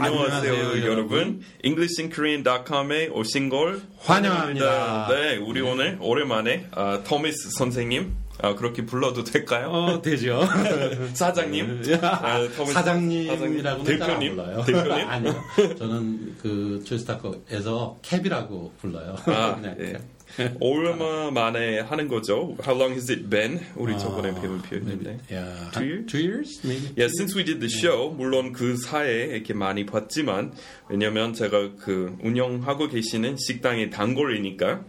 안녕하세요, 안녕하세요, 여러분. EnglishinKorean.com에 오신 걸 환영합니다. 네, 우리 오늘 오랜만에 아, 토미스 선생님 아, 그렇게 불러도 될까요? 어, 되죠. 사장님, 아, 토미스 사장님이라고는 대표님, 불러요. 대표님. 아니요. 저는 그 조스타커에서 캡이라고 불러요. 아, 네, 예. 캡. 얼마 만에 하는 거죠? How long has it been? 우리 저번에 배운 표현인데. Yeah. Two years? Two years, maybe. Yeah, since we did the show, 물론 그 사이에 이렇게 많이 봤지만, 왜냐면 제가 그 운영하고 계시는 식당의 단골이니까,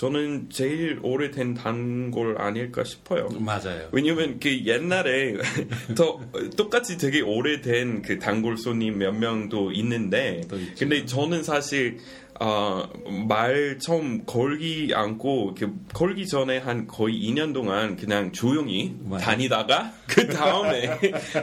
저는 제일 오래된 단골 아닐까 싶어요. 맞아요. 왜냐면 그 옛날에 더 똑같이 되게 오래된 그 단골 손님 몇 명도 있는데. 근데 저는 사실 어, 말 처음 걸기 않고 이렇게 걸기 전에 한 거의 2년 동안 그냥 조용히 맞아요. 다니다가 그 다음에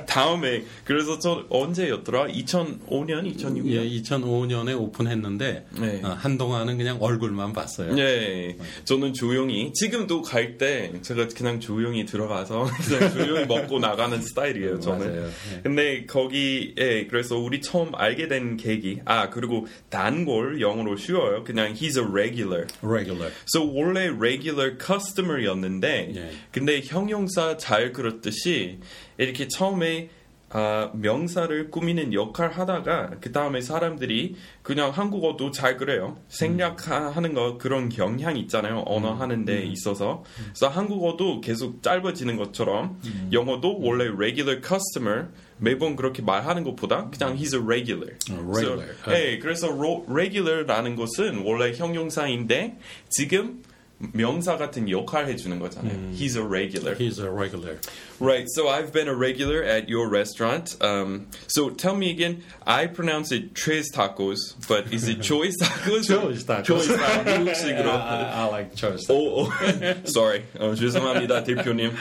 다음에 그래서 저 언제였더라? 2005년, 2006년. 예, 2005년에 오픈했는데 네. 어, 한동안은 그냥 얼굴만 봤어요. 네, 저는 조용히 지금도 갈 때 제가 그냥 조용히 들어가서 그냥 조용히 먹고 나가는 스타일이에요. 저는. 맞아요. 네. 근데 거기에 그래서 우리 처음 알게 된 계기 아 그리고 단골 영어로 쉬워요. 그냥 he's a regular. Regular. So 원래 regular customer였는데 예. 근데 형용사 잘 그렇듯이 이렇게 처음에 아, 명사를 꾸미는 역할 하다가 그 다음에 사람들이 그냥 한국어도 잘 그래요. 생략하는 거 그런 경향 있잖아요. 언어 하는 데 있어서. 그래서 한국어도 계속 짧아지는 것처럼 영어도 원래 regular customer 매번 그렇게 말하는 것보다 그냥 he's a regular. 어, regular. 그래서, 네, 그래서 ro- regular라는 것은 원래 형용사인데 지금 명사 같은 역할 해주는 거잖아요. He's a regular. He's a regular. Right. So I've been a regular at your restaurant. Um, so tell me again. I pronounce it Tres Tacos, but is it Choice Tacos? Choice Tacos. Choice Tacos. 미국식으로. I, I like choice. 오, 오. Sorry. 어, 죄송합니다, 대표님.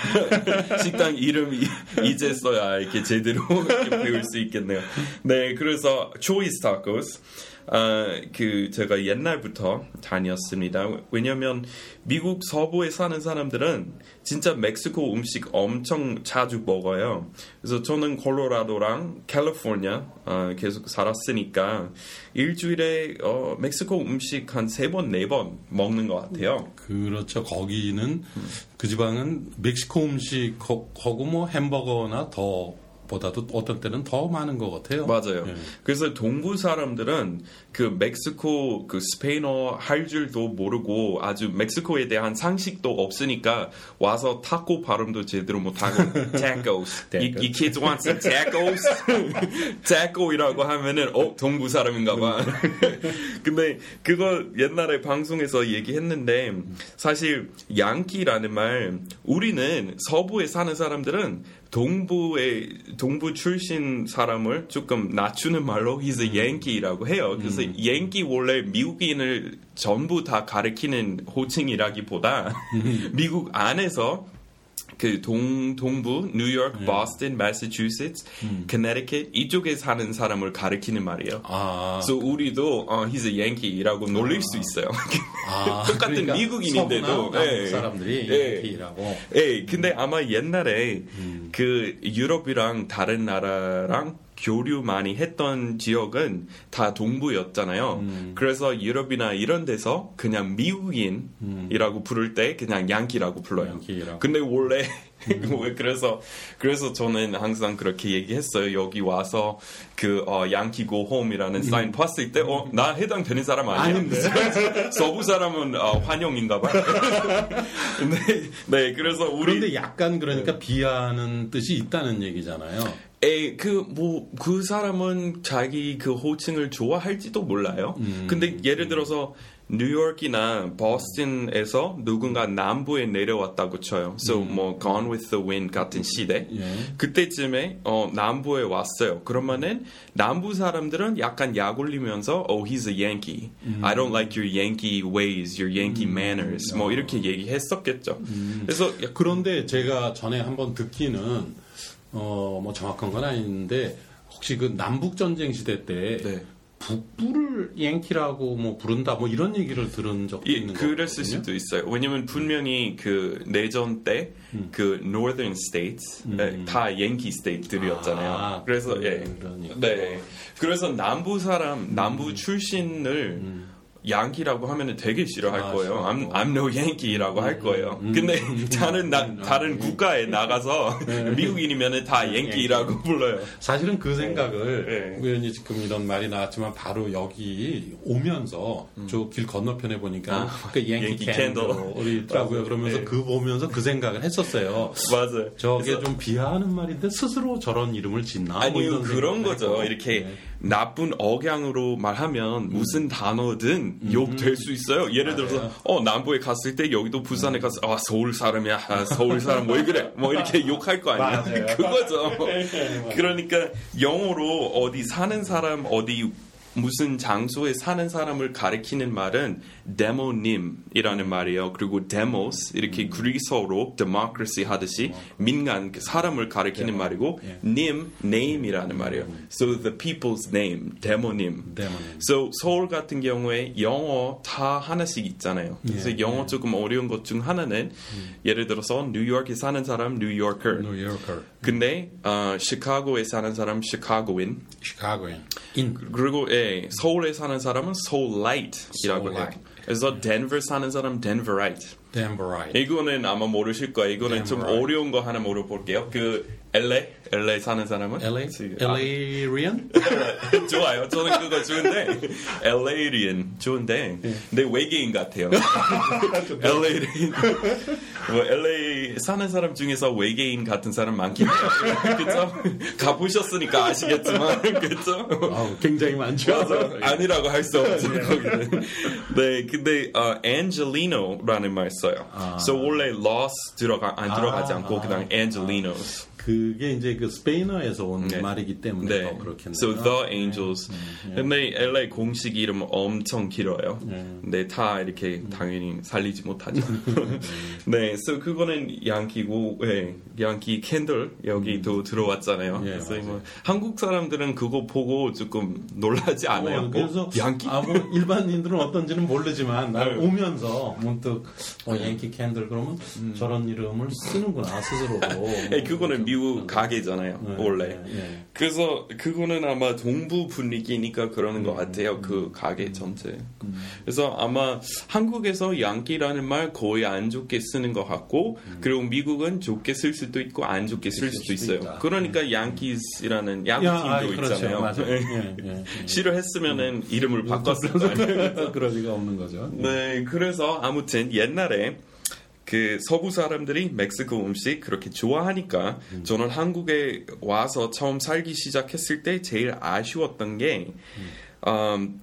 식당 이름이 이제서야 이렇게 제대로 이렇게 배울 수 있겠네요. 네, 그래서 Choice Tacos. 아, 그 제가 옛날부터 다녔습니다. 왜냐면 미국 서부에 사는 사람들은 진짜 멕시코 음식 엄청 자주 먹어요. 그래서 저는 콜로라도랑 캘리포니아 어, 계속 살았으니까 일주일에 어, 멕시코 음식 한 세 번 네 번 먹는 것 같아요. 그렇죠. 거기는 그 지방은 멕시코 음식하고 뭐 햄버거나 더 보다도 어떤 때는 더 많은 것 같아요. 맞아요. 예. 그래서 동부 사람들은 그 멕시코 그 스페인어 할 줄도 모르고 아주 멕시코에 대한 상식도 없으니까 와서 타코 발음도 제대로 못하고 tacos. 이, 이 kids want some tacos. taco이라고 하면은 어 동부 사람인가봐. 근데 그거 옛날에 방송에서 얘기했는데 사실 양키라는 말 우리는 서부에 사는 사람들은 동부의 동부 출신 사람을 조금 낮추는 말로 he's a Yankee라고 해요. 그래서 Yankee 원래 미국인을 전부 다 가리키는 호칭이라기보다 미국 안에서 그 동, 동부, 뉴욕, 보스턴, 매사추세츠, 커네티켓 이쪽에 사는 사람을 가리키는 말이에요. 아, 그래서 우리도 어, he's a Yankee라고 놀릴 수 있어요. 아, 똑같은 그러니까 미국인인데도. 예. 사람들이 예. 양키라고. 예, 근데 아마 옛날에 그 유럽이랑 다른 나라랑 교류 많이 했던 지역은 다 동부였잖아요. 그래서 유럽이나 이런 데서 그냥 미국인이라고 부를 때 그냥 양키라고 불러요. 양키라고. 근데 원래 왜 그래서 그래서 저는 항상 그렇게 얘기했어요. 여기 와서 그 어, 양키고 홈이라는 사인 봤을 때 어 나 해당되는 사람 아니야. 서부 사람은 어, 환영인가봐. 네, 네, 그래서 우리 그런데 약간 그러니까 비하는 뜻이 있다는 얘기잖아요. 에, 그, 뭐, 그 사람은 자기 그 호칭을 좋아할지도 몰라요. 근데 예를 들어서 뉴욕이나 버스턴에서 누군가 남부에 내려왔다고 쳐요. So, 뭐, Gone with the Wind 같은 시대. 예. 그때쯤에, 어, 남부에 왔어요. 그러면은, 남부 사람들은 약간 약 올리면서, oh, he's a Yankee. I don't like your Yankee ways, your Yankee manners. 뭐, 이렇게 얘기했었겠죠. 그래서, 그런데 제가 전에 한번 듣기는 어 뭐 정확한 건 아닌데 혹시 그 남북 전쟁 시대 때 네. 북부를 양키라고 뭐 부른다 뭐 이런 얘기를 들은 적도 예, 있는 그랬을 거거든요. 수도 있어요. 왜냐면 분명히 그 내전 때그 Northern States 에, 다 Yankee State들이었잖아요. 아, 그래서 그- 예, 그러니까. 네. 그래서 남부 사람, 남부 출신을 양키라고 하면은 되게 싫어할 아, 거예요. I'm. I'm no Yankee라고 할 거예요. 근데 다른 나, 다른 국가에 나가서 미국인이면은 다 Yankee라고 불러요. 사실은 그 생각을 네. 우연히 지금 이런 말이 나왔지만 바로 여기 오면서 저 길 건너편에 보니까 아, 그 양키 캔들이 있더라고요. 그러면서 네. 그 보면서 그 생각을 했었어요. 맞아요. 저게 그래서- 좀 비하하는 말인데 스스로 저런 이름을 짓나? 뭐 아니요 이런 그런 거죠. 이렇게 네. 나쁜 억양으로 말하면 무슨 단어든 욕 될 수 있어요. 예를 들어서 음. 맞아요. 어 남부에 갔을 때 여기도 부산에 갔을 때, 아 서울 사람이야. 아, 서울 사람 왜 그래? 뭐 이렇게 욕할 거 아니야. 그거죠. 맞아요. 그러니까 영어로 어디 사는 사람 어디 무슨 장소에 사는 사람을 가리키는 말은 demonym이라는 말이에요. 그리고 demos 이렇게 음. 그리스어로 democracy 하듯이 민간 그 사람을 가리키는 말이고 예. nym name이라는 말이에요. So the people's name demonym. Demonym. So 서울 같은 경우에 영어 다 하나씩 있잖아요. 그래서 예, 영어 조금 어려운 것 중 하나는 예를 들어서 뉴욕에 사는 사람 New Yorker. New Yorker, 근데 어, 시카고에 사는 사람 Chicagoan Chicagoan, an. 그리고 예, 서울에 사는 사람은 Seoulite이라고 해요. 그래서 덴버 사는 사람 Denverite. Denverite. 이거는 아마 모르실 거예요. 이거는 좀 Denverite. 어려운 거 하나 물어볼게요. 그 LA LA 사는 사람은 LA? 지금- LAian? 아, 좋아요. 저는 그거 좋은데 LAian 좋은데 근데 외계인 같아요. LA리안 뭐 LA 사는 사람 중에서 외계인 같은 사람 많긴 해요. 그죠? 가보셨으니까 아시겠지만 그죠? 아우, 굉장히 많죠. 맞아. 아니라고 할 수 없죠. 거기는. 네, 근데 어, Angelino라는 말 써요. 아. So 원래 loss 들어가 안 들어가지 아, 않고 그냥 Angelinos. 그게 이제 그 스페인어에서 온 네. 말이기 때문에 네. 더 그렇겠네요. So the Angels. 근데 LA 공식 이름 엄청 길어요. 네. 근데 다 이렇게 당연히 살리지 못하죠. 네, so 그거는 양키고, 예, Yankee Candle 여기도 들어왔잖아요. 예, 그래서. 뭐 한국 사람들은 그거 보고 조금 놀라지 않아요. 어, 그래서 어, 양키 아, 뭐 일반인들은 어떤지는 모르지만 날 네. 오면서 문득 어, Yankee Candle 그러면 저런 이름을 쓰는구나 스스로도. 예, 그거는 미국 가게잖아요, 네, 원래. 네, 네. 그래서 그거는 아마 동부 분위기니까 그러는 것 같아요, 그 가게 전체. 그래서 아마 한국에서 양키라는 말 거의 안 좋게 쓰는 것 같고, 그리고 미국은 좋게 쓸 수도 있고 안 좋게 쓸 수도 있어요. 있다. 그러니까 양키스라는 야, 야구팀도 아, 그렇죠. 있잖아요. 예. 싫어했으면은 이름을 바꿨을 거 아니에요. 그럴 리가 없는 거죠. 네, 그래서 아무튼 옛날에 그 서부 사람들이 멕시코 음식 그렇게 좋아하니까 저는 한국에 와서 처음 살기 시작했을 때 제일 아쉬웠던 게 음,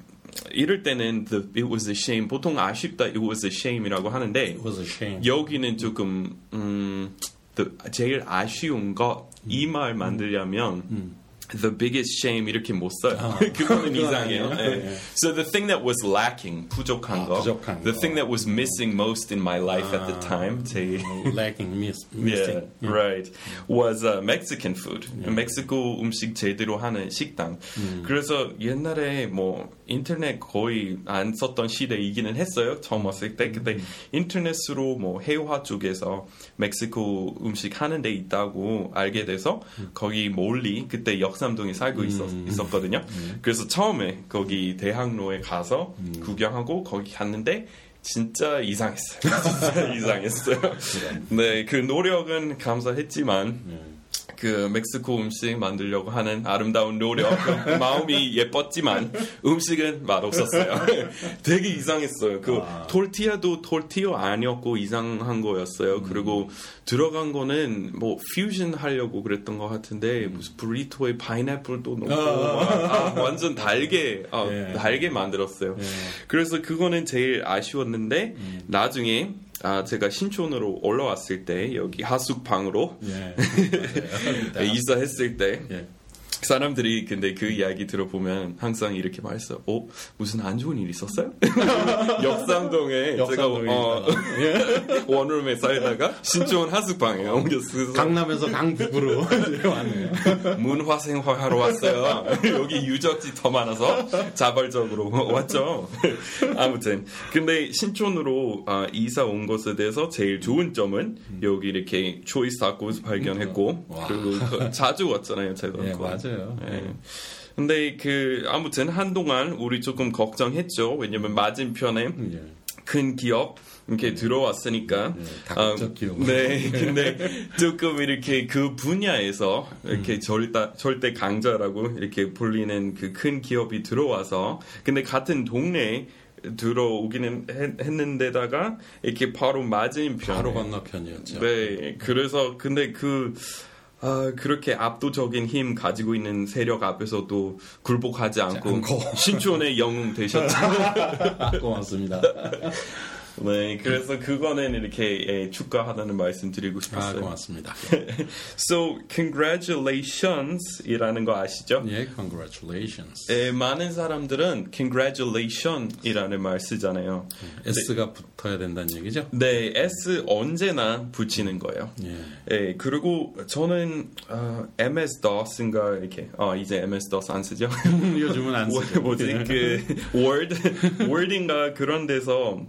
이럴 때는 the, it was a shame. 보통 아쉽다 it was a shame이라고 하는데 It was a shame. 여기는 조금 음, the, 제일 아쉬운 것이말 만들려면 the biggest shame 이렇게 못 써요. 아, 그거는 그건 이상해요. 아니에요. 예. 예. So the thing that was lacking 부족한 아, 거, 부족한 the 거. thing that was missing most in my life at the 아, time, 제일 lacking, miss, Yeah, missing. right. Was uh, Mexican food. 멕시코 음식 제대로 하는 식당. 그래서 옛날에 뭐 인터넷 거의 안 썼던 시대이기는 했어요. 처음 왔을 때. 근데 인터넷으로 뭐 해화 쪽에서 멕시코 음식 하는 데 있다고 알게 돼서 거기 멀리 그때 역 삼동에 살고 있었, 있었거든요. 그래서 처음에 거기 대학로에 가서 구경하고 거기 갔는데 진짜 이상했어요. 진짜 이상했어요. 네, 그 노력은 감사했지만 그 멕시코 음식 만들려고 하는 아름다운 노력, 그 마음이 예뻤지만 음식은 맛없었어요. 되게 이상했어요. 그 아. 톨티아도 톨티어 아니었고 이상한 거였어요. 그리고 들어간 거는 뭐 퓨전 하려고 그랬던 것 같은데 무슨 브리토에 파인애플도 넣고 막, 아, 완전 달게 아, 예. 달게 만들었어요. 예. 그래서 그거는 제일 아쉬웠는데 나중에 아, 제가 신촌으로 올라왔을 때 여기 하숙방으로 예. 이사했을 때 예. 사람들이 근데 그 이야기 들어보면 항상 이렇게 말했어. 어 무슨 안 좋은 일 있었어요? 역삼동에 제가 역삼동에 어, 원룸에 살다가 신촌 하숙방에 옮겼어. 강남에서 강북으로 왔네요. 문화생활하러 왔어요. 여기 유적지 더 많아서 자발적으로 왔죠. 아무튼 근데 신촌으로 아, 이사 온 것에 대해서 제일 좋은 점은 여기 이렇게 초이스 타코스 발견했고 와. 그리고 그- 자주 왔잖아요. 제가. 예, 그거. 맞아요. 예. 근데 그 아무튼 한동안 우리 조금 걱정했죠. 왜냐면 맞은편에 예. 큰 기업 이렇게 들어왔으니까 예, 다국적 어, 기업. 네, 근데 조금 이렇게 그 분야에서 이렇게 절대 절대 강자라고 이렇게 불리는 그 큰 기업이 들어와서 근데 같은 동네에 들어오기는 했, 했는데다가 이렇게 바로 맞은편에 바로 건너편이었죠. 네, 그래서 근데 그 아, 그렇게 압도적인 힘 가지고 있는 세력 앞에서도 굴복하지 않고. 신촌의 영웅 되셨죠. 고맙습니다. 네, 그래서 그거는 이렇게 예, 축하하다는 말씀 드리고 아, 싶었어요. 고맙습니다. so, congratulations이라는 거 아시죠? 예, congratulations. 예, 많은 사람들은 congratulation이라는 말 쓰잖아요. S가 붙어야 된다는 얘기죠? 네, S 언제나 붙이는 거예요. 예. 예, 그리고 저는 어, MS DOS인가 이렇게 어, 이제 MS DOS 안 쓰죠? 요즘은 안 뭐- 쓰죠. 뭐지 그 Word Word인가 그런 데서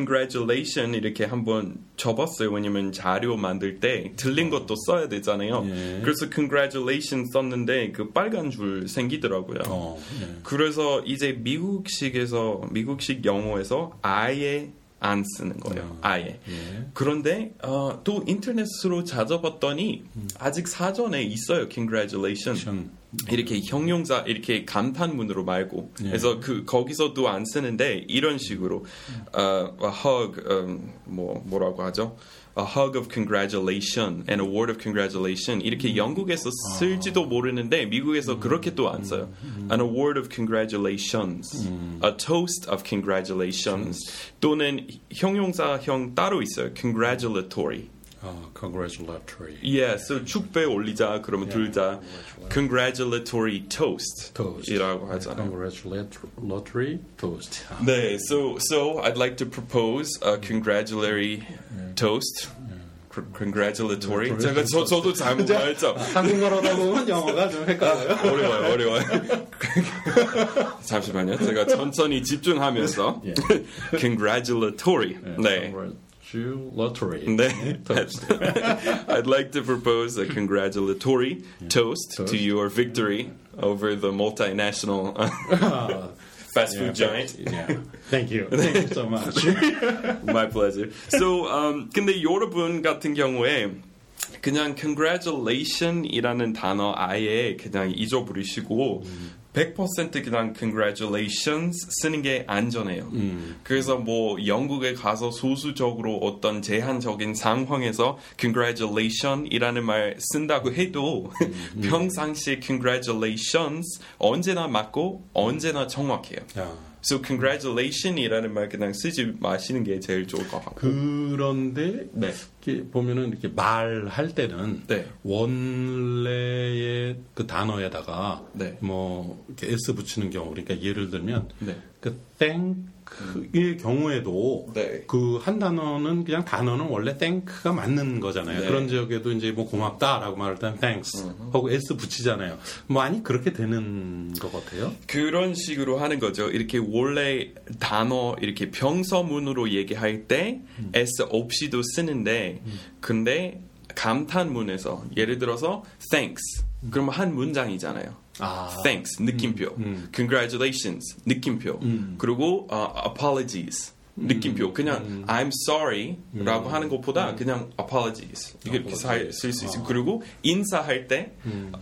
congratulation 이렇게 한번 접었어요. 왜냐면 자료 만들 때 틀린 것도 써야 되잖아요. 예. 그래서 congratulation 썼는데 그 빨간 줄 생기더라고요. 어, 예. 그래서 이제 미국식에서 미국식 영어에서 아예 안 쓰는 거예요. 어. 아예. 예. 그런데 어, 또 인터넷으로 찾아봤더니 아직 사전에 있어요. congratulation. 션. 이렇게 형용사 이렇게 감탄문으로 말고 예. 그래서 그 거기서도 안 쓰는데 이런 식으로 어, a hug 음, 뭐 뭐라고 하죠? A hug of congratulation and a word of congratulation 이렇게 영국에서 쓸지도 모르는데 미국에서 그렇게 또 안 써요. An award of congratulations, a toast of congratulations 또는 형용사형 따로 있어요. congratulatory. 어, congratulatory. Yeah, so 축배 올리자 그러면 둘 다 congratulatory toast Toast. 이라고 하잖아요. Congratulatory toast. 아, 네, so so I'd like to propose a congratulatory toast. C- congratulatory. 제가 저 저도 잘못 말했죠. 한국어로다 보면 영어가 좀 헷갈려요. 어려워요, 어려워요. 잠시만요. 제가 천천히 집중하면서 예. congratulatory. 네. Congratulatory. 네. toast. I'd like to propose a congratulatory toast, Toast. to your victory over the multinational uh, 아, fast yeah, food giant. yeah. Thank you. Thank you so much. My pleasure. So, um, 근데 여러분 같은 경우에 그냥 congratulation이라는 단어 아예 그냥 잊어버리시고 100% 그냥 congratulations 쓰는 게 안전해요. 그래서 뭐 영국에 가서 소수적으로 어떤 제한적인 상황에서 congratulation이라는 말 쓴다고 해도 평상시에 congratulations 언제나 맞고 언제나 정확해요. 야, So congratulation이라는 말 그냥 쓰지 마시는 게 제일 좋을 것 같고. 그런데 네. 이렇게 보면은 이렇게 말할 때는 네. 원래의 그 단어에다가 네. 뭐 이렇게 s 붙이는 경우 그러니까 예를 들면 네. 그 thank 의 경우에도 네. 그한 단어는 그냥 단어는 원래 thank가 맞는 거잖아요. 네. 그런 지역에도 이제 뭐 고맙다라고 말할 때는 thanks 하고 s 붙이잖아요. 많이 그렇게 되는 것 같아요. 그런 식으로 하는 거죠. 이렇게 원래 단어 이렇게 평서문으로 얘기할 때 s 없이도 쓰는데 근데 감탄문에서 예를 들어서 thanks 그러면 한 문장이잖아요. 아, thanks 느낌표, congratulations 느낌표, 그리고 어, apologies 느낌표. 그냥 I'm sorry라고 하는 것보다 그냥 apologies 이렇게 쓸수 있어요. 그리고 인사할 때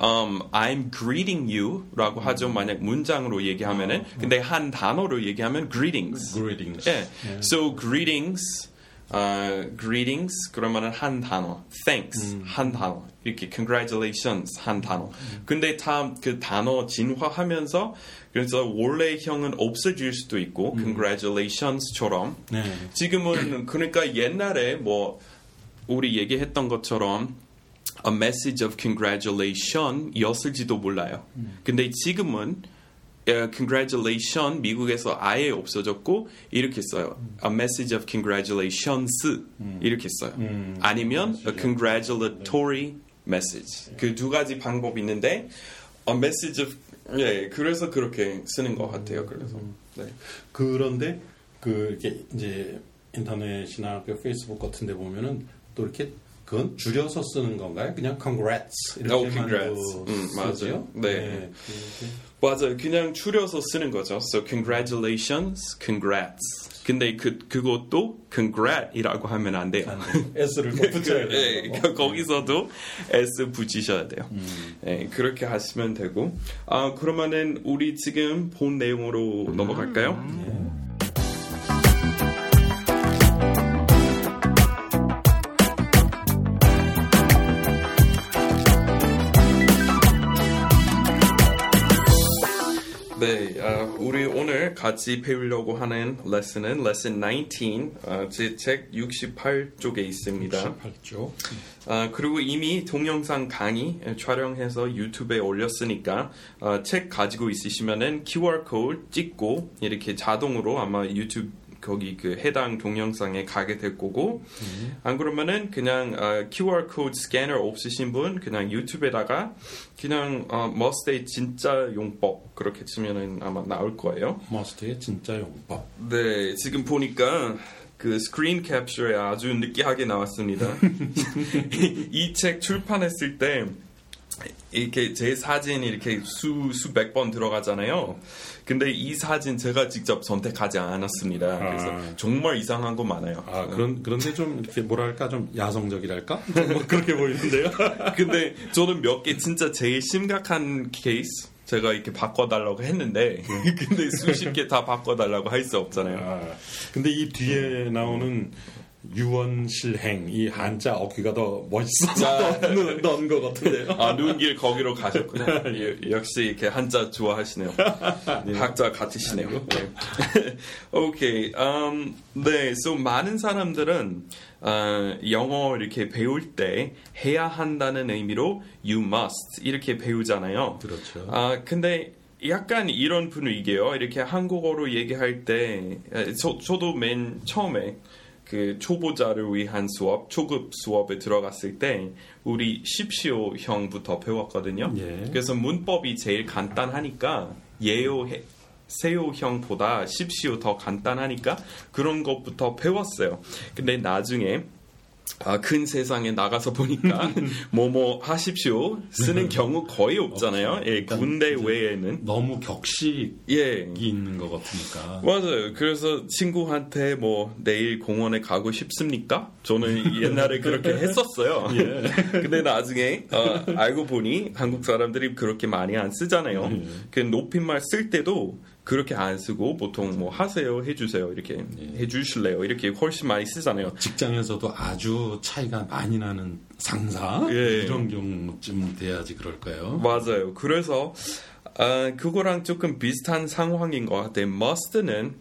um, I'm greeting you라고 하죠. 만약 문장으로 얘기하면은 근데 한 단어로 얘기하면 greetings. greetings. 예. So greetings, 어, greetings 그러면은 한 단어, thanks 한 단어, 이렇게 congratulations 한 단어. 근데 다 그 단어 진화하면서 그래서 원래형은 없어질 수도 있고 congratulations처럼 네. 지금은 그러니까 옛날에 뭐 우리 얘기했던 것처럼 a message of congratulation이었을지도 몰라요. 근데 지금은 어, congratulation 미국에서 아예 없어졌고 이렇게 써요. A message of congratulations 이렇게 써요. 아니면 a congratulatory message. 그 두 가지 방법이 있는데 a message of 예, 그래서 그렇게 쓰는 것 같아요. 그래서 네. 그런데 그 이렇게 이제 인터넷이나 그 페이스북 같은데 보면은 또 이렇게 그건 줄여서 쓰는 건가요? 그냥 congrats 이렇게만 Oh, congrats. 음, 맞아요. 네. 그렇게. 맞아요. 그냥 줄여서 쓰는 거죠. So congratulations, congrats. 근데 그 그것도 congrat이라고 하면 안 돼요. 안 돼요. S를 또 붙여야 예, 돼요. 그- 거기서도 S 붙이셔야 돼요. 예, 그렇게 하시면 되고. 아 그러면은 우리 지금 본 내용으로 넘어갈까요? 네, 같이 배우려고 하는 레슨은 레슨 19, 아, 제책 68쪽에 있습니다. 18조. 아, 그리고 이미 동영상 강의 촬영해서 유튜브에 올렸으니까 아, 책 가지고 있으시면은 QR 코드 찍고 이렇게 자동으로 아마 유튜브 거기 그 해당 동영상에 가게 될 거고 안 그러면은 그냥 아, QR 코드 스캐너 없으신 분 그냥 유튜브에다가 그냥 어, must의 진짜 용법 그렇게 치면은 아마 나올 거예요. must의 진짜 용법. 네, 지금 보니까 그 스크린 캡처에 아주 느끼하게 나왔습니다. 이 책 출판했을 때 이렇게 제 사진이 이렇게 수 수백 번 들어가잖아요. 근데 이 사진 제가 직접 선택하지 않았습니다. 그래서 아. 정말 이상한 거 많아요. 아 그런 그런데 좀 이렇게 뭐랄까 좀 야성적이랄까 뭐 그렇게 보이는데요. 근데 저는 몇 개 진짜 제일 심각한 케이스 제가 이렇게 바꿔달라고 했는데 근데 수십 개 다 바꿔달라고 할 수 없잖아요. 아, 근데 이 뒤에 나오는 유원실행 이 한자 어귀가 더 멋있어서 넣은, 넣은 것 같은데요. 아, 눈길 거기로 가셨구나. 예, 역시 이렇게 한자 좋아하시네요. 학자 같으시네요. 네. 오케이. 음, 네, so 많은 사람들은 어, 영어 이렇게 배울 때 해야 한다는 의미로 you must 이렇게 배우잖아요. 그렇죠. 아, 근데 약간 이런 분위기예요. 이렇게 한국어로 얘기할 때 에, 저, 저도 맨 처음에 그 초보자를 위한 수업, 초급 수업에 들어갔을 때 우리 십시오형부터 배웠거든요. 예. 그래서 문법이 제일 간단하니까 예요 세요형보다 십시오 더 간단하니까 그런 것부터 배웠어요. 근데 나중에 아, 큰 세상에 나가서 보니까 뭐뭐 하십시오 쓰는 경우 거의 없잖아요. 예, 군대 외에는 너무 격식이 예. 있는 것 같으니까. 맞아요. 그래서 친구한테 뭐 내일 공원에 가고 싶습니까? 저는 옛날에 그렇게 했었어요. 근데 나중에 어, 알고 보니 한국 사람들이 그렇게 많이 안 쓰잖아요. 그 높임말 쓸 때도 그렇게 안 쓰고 보통 뭐 하세요, 해주세요 이렇게 해주실래요 이렇게 훨씬 많이 쓰잖아요. 직장에서도 아주 차이가 많이 나는 상사 예. 이런 경우쯤 돼야지 그럴까요? 맞아요. 그래서 아, 그거랑 조금 비슷한 상황인 것 같아요. must는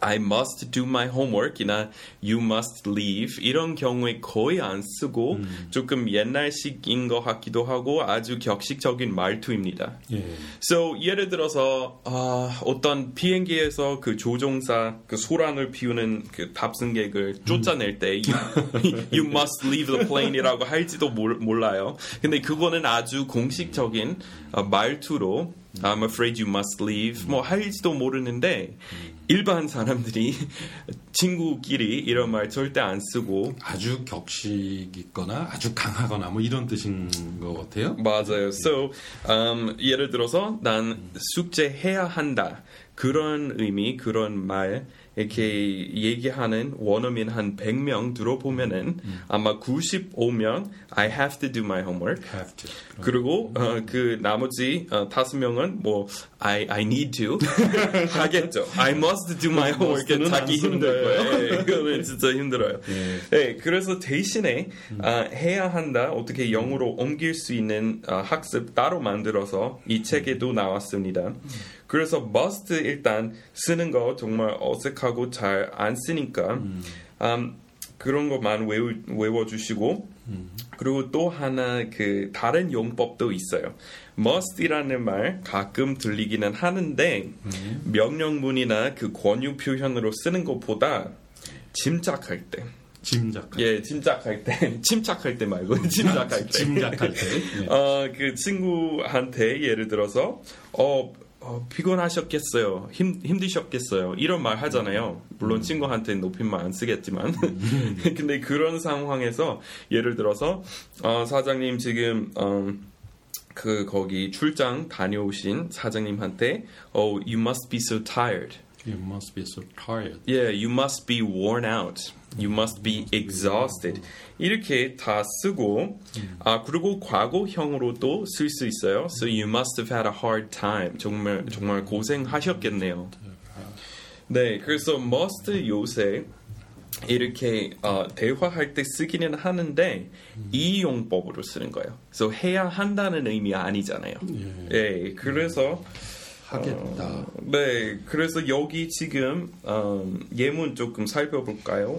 I must do my homework이나 you must leave 이런 경우에 거의 안 쓰고 조금 옛날식인 것 같기도 하고 아주 격식적인 말투입니다. 예. So 예를 들어서 아, 어떤 비행기에서 그 조종사 그 소란을 피우는 그 탑승객을 쫓아낼 때 you, you must leave the plane이라고 할지도 몰, 몰라요. 근데 그거는 아주 공식적인 어, 말투로 I'm afraid you must leave 뭐 할지도 모르는데 일반 사람들이 친구끼리 이런 말 절대 안 쓰고 아주 격식 있거나 아주 강하거나 뭐 이런 뜻인 것 같아요. 맞아요. So um, 예를 들어서 난 숙제해야 한다 그런 의미 그런 말 이렇게 얘기하는 원어민 한 100명 들어보면은 아마 95명 I have to do my homework Have to. 그리고 어, 그 나머지 어, 다섯 명은 뭐 I I need to 하겠죠. I must do my homework. 자기 힘들 거예요. 예, 그거는 진짜 힘들어요. 예. 네, 그래서 대신에 아, 해야 한다 어떻게 영어로 옮길 수 있는 아, 학습 따로 만들어서 이 책에도 나왔습니다. 그래서 must 일단 쓰는 거 정말 어색하고 잘 안 쓰니까 음, 그런 것만 외우, 외워주시고 그리고 또 하나 그 다른 용법도 있어요. must이라는 말 가끔 들리기는 하는데 명령문이나 그 권유 표현으로 쓰는 것보다 짐작할 때, 짐작. 예, 짐작할 때, 침착할 때 말고 짐작할 때, 짐작할 때. 예. 어, 그 친구한테 예를 들어서 어, 어, 피곤하셨겠어요. 힘 힘드셨겠어요. 이런 말 하잖아요. 물론 친구한테 높임말 안 쓰겠지만. 근데 그런 상황에서 예를 들어서 어, 사장님 지금 음, 그 거기 출장 다녀오신 사장님한테 oh you must be so tired. You must be so tired. Yeah, you must be worn out. You must be exhausted. 이렇게 다 쓰고 아 그리고 과거형으로도 쓸 수 있어요. So you must have had a hard time. 정말 정말 고생하셨겠네요. 네, 그래서 must 요새 이렇게 어, 대화할 때 쓰기는 하는데 이 용법으로 쓰는 거예요. 그래서 해야 한다는 의미 아니잖아요. 예, 그래서 하겠다. 네, 그래서 여기 지금 음, 예문 조금 살펴볼까요?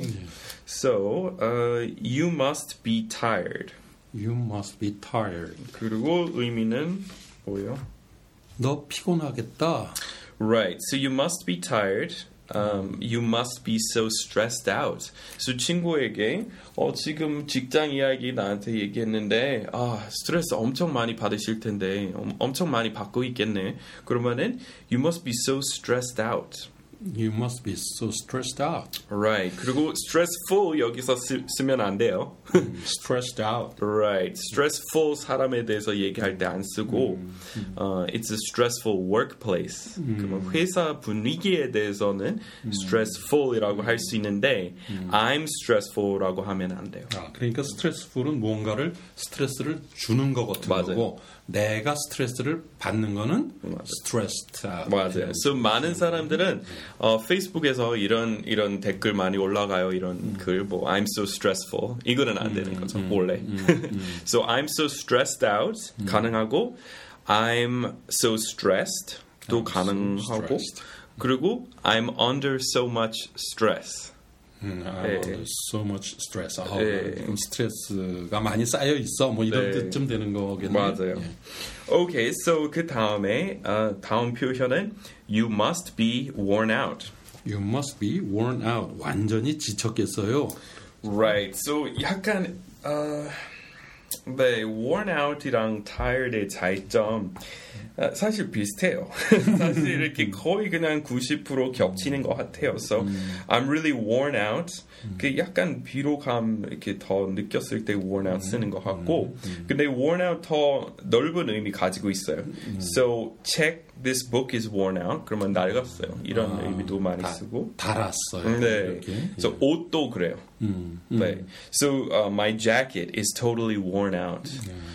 So, uh, you must be tired. You must be tired. 그리고 의미는 뭐예요? 너 피곤하겠다. Right. So you must be tired. Um, you must be so stressed out. So 친구에게 어, 지금 직장 이야기 나한테 얘기했는데 아 스트레스 엄청 많이 받으실 텐데 엄, 엄청 많이 받고 있겠네. 그러면은 you must be so stressed out. You must be so stressed out. Right. 그리고 stressful 여기서 쓰, 쓰면 안 돼요. stressed out. right. stressful 사람에 대해서 얘기할 때 안 쓰고 어, it's a stressful workplace. 그러면 회사 분위기에 대해서는 stressful이라고 할 수 있는데 I'm stressful라고 하면 안 돼요. 아, 그러니까 스트레스풀은 무언가를 스트레스를 주는 것 같은 맞아요. 거고 내가 스트레스를 받는 거는 stressed out. 맞아요. So 많은 사람들은 어, 페이스북에서 이런 이런 댓글 많이 올라가요. 이런 글뭐 I'm so stressful 이거는 안 되는 거죠 원래. so I'm so stressed out 가능하고 I'm so stressed 또 가능하고 stressed. 그리고 I'm under so much stress. 음, 아, 네. under so much stress. 아, 네. 그럼 스트레스가 많이 쌓여 있어. 뭐 이런 네. 뜻쯤 되는 거겠네요. 맞아요. 예. Okay, so 그 다음에 어, 다음 표현은 you must be worn out. You must be worn out. 완전히 지쳤겠어요. Right. So 약간 어, 네, worn out이랑 tired의 차이점 어, 사실 비슷해요. 사실 이렇게 거의 그냥 90% 겹치는 것 같아요. So I'm really worn out. 그 약간 피로감 이렇게 더 느꼈을 때 worn out 쓰는 것 같고, 근데 worn out 더 넓은 의미 가지고 있어요. So check this book is worn out. 그러면 낡았어요. 이런 아, 의미도 많이 다- 쓰고. 달았어요. 네. 이렇게. So 옷도 그래요. 음, 네. So uh, my jacket is totally worn out.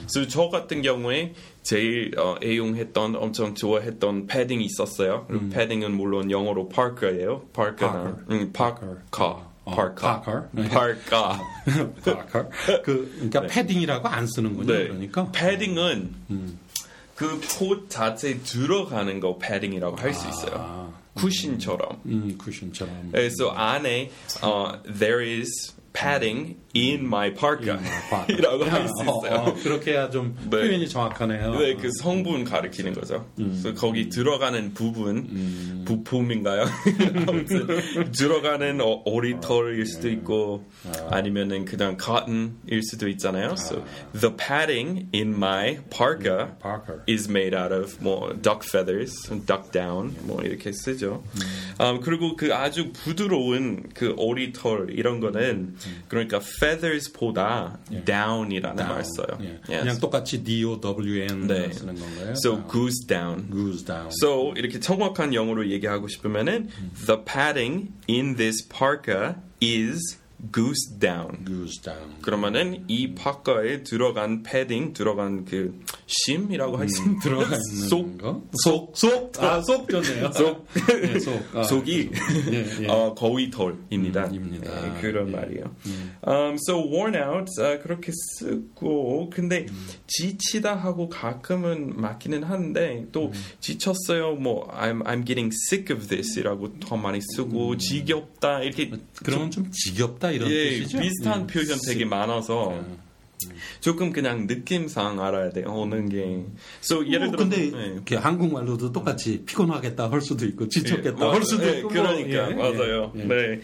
So 저 같은 경우에 제일 어, 애용했던 엄청 좋아했던 패딩이 있었어요. 그리고 패딩은 물론 영어로 parka예요. parka나 음, parka. 어, parka. parka. 네. parka. Parker. 그 그러니까 패딩이라고 안 쓰는군요. 네. 그러니까 패딩은 그 콧 자체에 들어가는 거 패딩이라고 할 수 있어요. 아, 쿠션처럼. 음, 쿠션처럼. 그래서 안에 어, there is padding in my parka 이라고 할수 어, 있어요. 어, 그렇게 해야 좀 네. 표현이 정확하네요. 네, 그 성분 가리키는 거죠. 그래서 거기 들어가는 부분, 부품인가요? 아무튼 들어가는 어, 오리 털일 수도 있고 아 니면은 그냥 cotton일 수도 있잖아요. So the padding in my parka Parker. is made out of 뭐 duck feathers, duck down 뭐 이렇게 쓰죠. 음, 그리고 그 아주 부드러운 그 오리 털 이런 거는 그러니까 feathers보다 down이라는 말 써요. 예. Yes. 그냥 똑같이 D O W N 네. 쓰는 건가요? So 아, goose down. goose down. So 이렇게 정확한 영어로 얘기하고 싶으면은 the padding in this parka is goose down. goose down. 그러면은 이 파카에 들어간 패딩, 들어간 그 심이라고 할수 있는 들어가 있는 속, 거? 속, 속. 아, 속 좋네요. 속, 예, 속. 아, 속이 예, 예. 어, 거위털입니다. 음, 입니다. 네, 그런 예. 말이에요. Um, so worn out 아, 그렇게 쓰고 근데 음. 지치다 하고 가끔은 맞기는 하는데 또 음. 지쳤어요. 뭐 I'm I'm getting sick of this이라고 더 많이 쓰고 지겹다 이렇게 그러면 좀 지겹다 이런 예, 뜻이죠? 비슷한 예. 표현 되게 많아서 조금 그냥 느낌상 알아야 돼 오는 게. So 예를 뭐 들어 근데 네. 이렇게 한국말로도 똑같이 피곤하겠다 할 수도 있고 지쳤겠다 예, 할 수도 예, 있고 그러니까 뭐, 예, 맞아요. 예, 예. 네.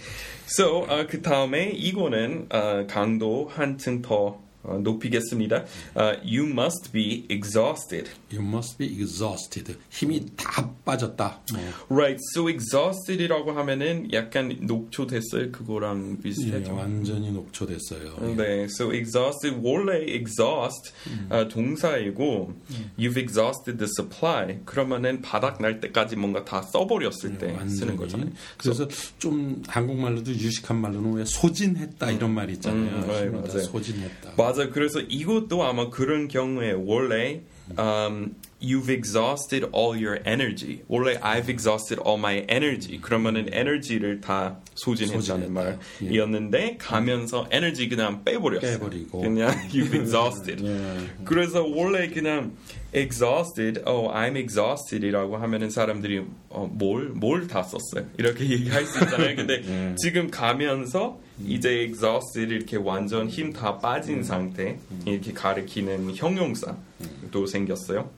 So 아, 그 다음에 이거는 아, 강도 한층 더 어, 높이겠습니다. 아, you must be exhausted. You must be exhausted. 힘이 다 빠졌다. 뭐. Right. So exhausted이라고 하면은 약간 녹초됐어요. 그거랑 예, 비슷하죠. 완전히 녹초됐어요. 네, so exhausted 원래 exhaust 아, 동사이고 you've exhausted the supply 그러면은 바닥 날 때까지 뭔가 다 써버렸을 때 쓰는 거잖아요. 그래서 좀 한국말로도 유식한 말로는 왜 소진했다 이런 말 있잖아요. 음, 네, 맞아요. 소진했다. 맞아. 그래서 이것도 아마 그런 경우에 원래 um, you've exhausted all your energy. 원래 I've exhausted all my energy. 그러면은 에너지를 다 소진했다는 소진했다. 예. 말이었는데 가면서 에너지 그냥 빼버렸어. 빼버리고. 그냥 you've exhausted. 예. 그래서 원래 그냥 exhausted, oh I'm exhausted이라고 하면은 사람들이 어, 뭘뭘 다 썼어요. 이렇게 얘기할 수 있잖아요. 근데 예. 지금 가면서 이제 exhausted 이렇게 완전 힘 다 빠진 상태 이렇게 가리키는 형용사도 생겼어요.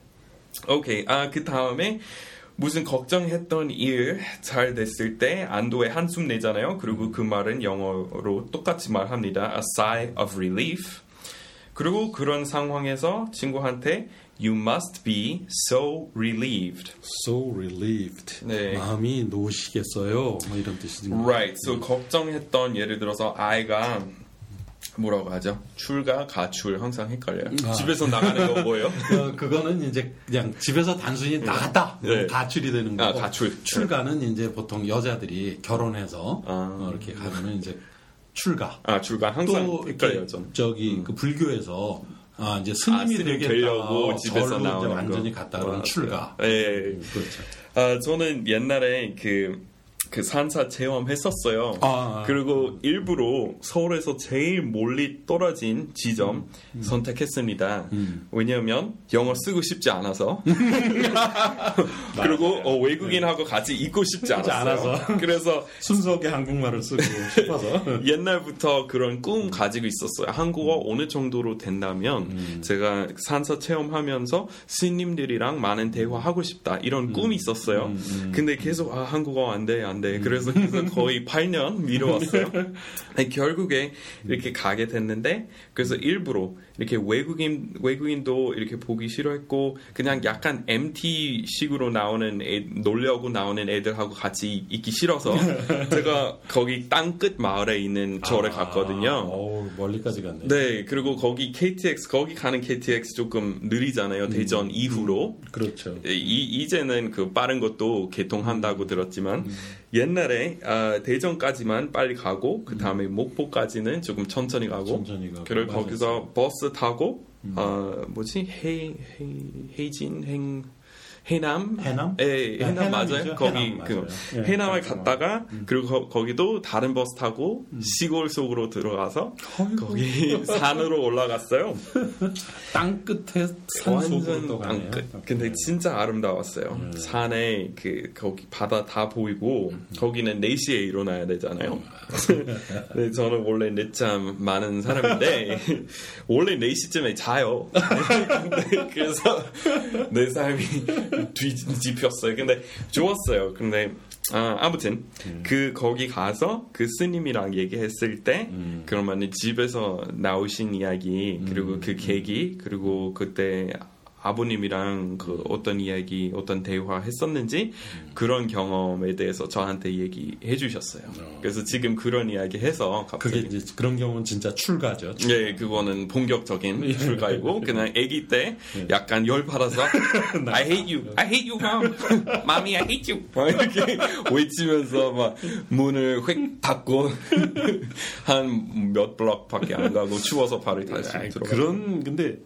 오케이. 아, 그 다음에 무슨 걱정했던 일 잘 됐을 때 안도의 한숨 내잖아요. 그리고 그 말은 영어로 똑같이 말합니다. A sigh of relief. 그리고 그런 상황에서 친구한테 You must be so relieved. So relieved. 네. 마음이 놓으시겠어요. 뭐 이런 뜻이죠. Right. So 걱정했던 예를 들어서 아이가 뭐라고 하죠? 출가, 가출 항상 헷갈려요. 아. 집에서 나가는 거 뭐예요? 그, 그거는 이제 그냥 집에서 단순히 나갔다 네. 가출이 되는 거고 아, 가출. 출가는 이제 보통 여자들이 결혼해서 아. 어, 이렇게 가면은 이제 출가 아, 출가 항상 또 헷갈려요, 전. 저기 그 불교에서 아 이제 스님이 아, 스님 되겠다 되려고 집에서 나오는 완전히 거. 갔다 맞아요. 출가 예. 음, 그렇죠 아, 저는 옛날에 그, 그 산사 체험했었어요. 아. 그리고 일부러 서울에서 제일 멀리 떨어진 지점 선택했습니다. 음. 왜냐하면 영어 쓰고 싶지 않아서. 그리고 어, 외국인하고 같이 있고 싶지. 않아서. 그래서 순수하게 한국말을 쓰고 싶어서 옛날부터 그런 꿈 가지고 있었어요. 한국어 어느 정도로 된다면 제가 산사 체험하면서 스님들이랑 많은 대화하고 싶다 이런 꿈이 있었어요. 근데 계속 아 한국어 안 돼, 안 돼. 그래서 그래서 거의 8년 미뤄왔어요. 결국에 이렇게 가게 됐는데 그래서 일부러 이렇게 외국인 외국인도 이렇게 보기 싫어했고 그냥 약간 MT 식으로 나오는 애, 놀려고 나오는 애들하고 같이 있기 싫어서 제가 거기 땅끝 마을에 있는 절에 갔거든요. 아, 어우, 멀리까지 갔네 네, 그리고 거기 KTX 거기 가는 KTX 조금 느리잖아요. 대전 이후로. 그렇죠 이, 이제는 그 빠른 것도 개통한다고 들었지만 옛날에 아, 대전까지만 빨리 가고 그 다음에 목포까지는 조금 천천히 가고 천천히 가고 그리고. 거기서 버스 타고 아 뭐지 해, 해 해진 행 해남 해남? 예, 네, 해남 맞아요. 해남이죠. 거기 해남 그 맞아요. 예, 해남을 그렇죠. 갔다가 그리고 거, 기도 다른 버스 타고 시골 속으로 들어가서 거기 산으로 올라갔어요. 땅 끝에 산 속으로 땅끝. 근데 진짜 아름다웠어요. 산에 그 거기 바다 다 보이고 거기는 4시에 일어나야 되잖아요. 네, 저는 원래 늦잠 많은 사람인데 원래 4시쯤에 자요. 그래서 내 삶이 뒤집혔어요. 근데 좋았어요. 근데 아, 아무튼 그 거기 가서 그 스님이랑 얘기했을 때 그러면 집에서 나오신 이야기 그리고 그 계기 그리고 그때 아버님이랑 그 어떤 이야기, 어떤 대화 했었는지 그런 경험에 대해서 저한테 얘기해 주셨어요. 그래서 지금 그런 이야기 해서 그게 갑자기 이제 그런 경우는 진짜 출가죠. 네, 그거는 본격적인 출가이고 그냥 아기 때 약간 열 받아서 I hate you, I hate you, mom, mommy, I hate you. 막 이렇게 외치면서 막 문을 획 닫고 한 몇 블럭밖에 안 가고 추워서 발을 다시 들어가. 그런 근데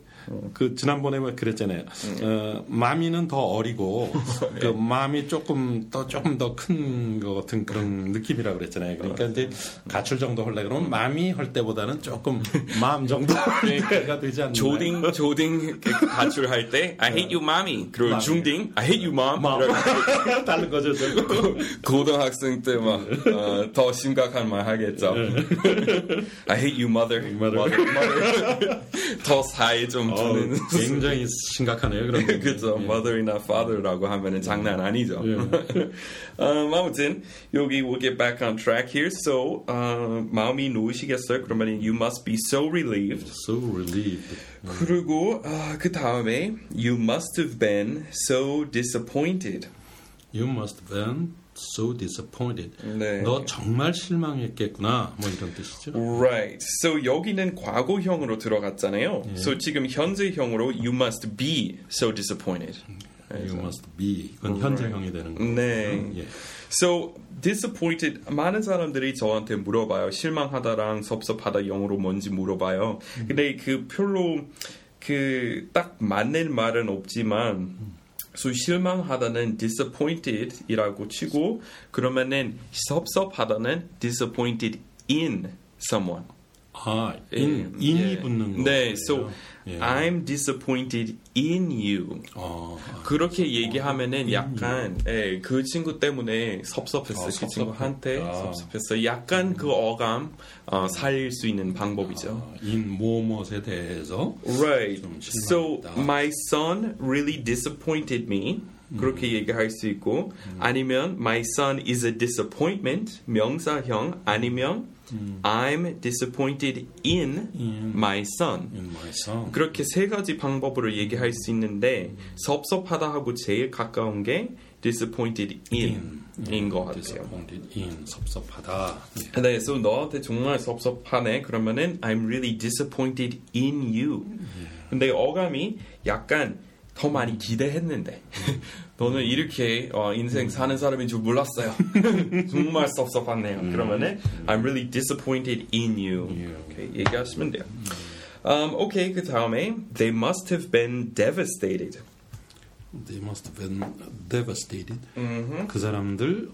그 지난번에 뭐 그랬잖아요. 어, 마미는 더 어리고 그 마음이 조금 더 조금 더 큰 것 같은 그런 느낌이라고 그랬잖아요. 그러니까 이제 가출 정도 할래 그러면 마미 할 때보다는 조금 마음 정도 가 되지 않나. 조딩 조딩 가출할 때 I hate you mommy 그리고 mommy. 중딩 I hate you mom, 다른 거죠. 고등학생 때 막더 심각한 말 하겠죠. I hate you mother. Mother. mother. 더 사이 좀 어, 두는. 굉장히 심각하네요. 그런 거. 그죠. 예. mother이나 father라고 하면은 장난 아니죠. 예. 음, 아무튼 여기 we'll get back on track here. So 어, 마음이 놓으시겠어요? 그러면 you must be so relieved. So relieved. 그리고 아, 그 다음에 you must have been so disappointed. You must have been so disappointed. 네. 너 정말 실망했겠구나. 뭐 이런 뜻이죠. Right. So 여기는 과거형으로 들어갔잖아요. So 지금 현재형으로 you must be so disappointed. You must be. 이건 현재형이 되는 거예요. 네. 예. So disappointed 많은 사람들이 저한테 물어봐요. 실망하다랑 섭섭하다 영어로 뭔지 물어봐요. 근데 그 별로 그 딱 맞는 말은 없지만 so 실망하다는 disappointed이라고 치고 그러면은 섭섭하다는 disappointed in someone. 아, 인, 인이 예. 붙는 거. 네, so 예. I'm disappointed in you. 어, 아, 그렇게 얘기하면은 약간 예, 그 친구 때문에 섭섭했어. 아, 그 섭섭했다. 친구한테 섭섭했어. 약간 그 어감 어, 살릴 수 있는 방법이죠. 아, 인 뭐뭇에 대해서 Right. 좀 So my son really disappointed me. 그렇게 얘기할 수 있고 아니면 my son is a disappointment 명사형 아니면 I'm disappointed in in my son. in my son. 그렇게 세 가지 방법으로 얘기할 수 있는데 섭섭하다 하고 제일 가까운 게 disappointed in 인것 같아요. disappointed in 섭섭하다. 예. 네, so 너한테 정말 섭섭하네. 그러면은 I'm really disappointed in you. 근데 어감이 약간 더 많이 기대했는데 너는 이렇게 어, 인생 사는 사람인 줄 몰랐어요. 정말 섭섭하네요. 그러면은 I'm really disappointed in you. 이렇게 얘기하시면 돼요. Um, 오케이 그 다음에 They must have been devastated. They must have been devastated. 그 사람들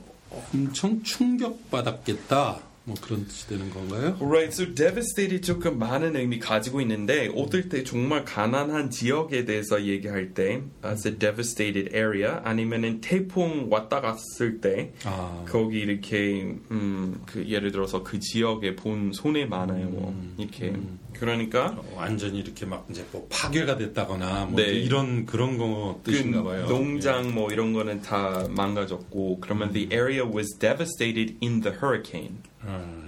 엄청 충격받았겠다. 뭐 그런 뜻이 되는 건가요? Right, so devastated 조금 많은 의미 가지고 있는데 어떨 때 정말 가난한 지역에 대해서 얘기할 때 as a devastated area 아니면은 태풍 왔다 갔을 때 아, 거기 이렇게 음, 그 예를 들어서 그 지역에 본 손해 많아요 뭐. 이렇게. 그러니까 완전히 이렇게 막 이제 뭐 파괴가 됐다거나 뭐 네. 이런 그런 거그 뜻인가 봐요. 농장 뭐 이런 거는 다 망가졌고 그러면 the area was devastated in the hurricane. 아,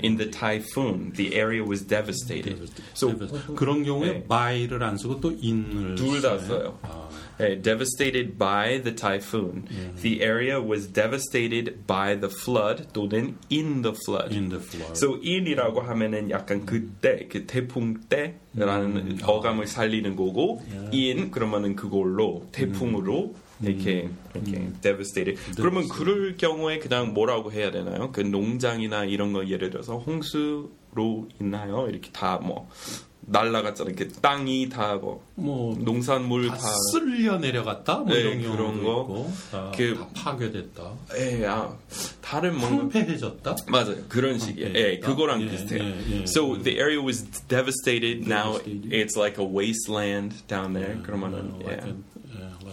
in the typhoon the area was devastated so. 그런 경우에 네. by를 안 쓰고 또 in을 둘다 써요? 아, Eh, devastated by the typhoon. The area was devastated by the flood 또는 in the flood. in the flood. So in이라고 하면은 약간 그때 그 태풍 때라는 어감을 살리는 거고 in 그러면은 그걸로 태풍으로 이렇게 이렇게 devastated. 그러면 그럴 경우에 그냥 뭐라고 해야 되나요? 그 농장이나 이런 거 예를 들어서 홍수로 있나요? 이렇게 다 뭐 날라갔잖아요. 이렇게 땅이 다뭐 뭐 농산물 다 다 쓸려 내려갔다 뭐 네, 이런 그런 거. 있고 다, 그- 다 파괴됐다. 예, 아, 다른 뭔가 황폐해졌다. 맞아요. 그런 식이에요. 예, 예, 그거랑 예, 비슷해요. 예, 예. So the area was devastated. Now Devastated. it's like a wasteland down there. 그러면은 어, 예.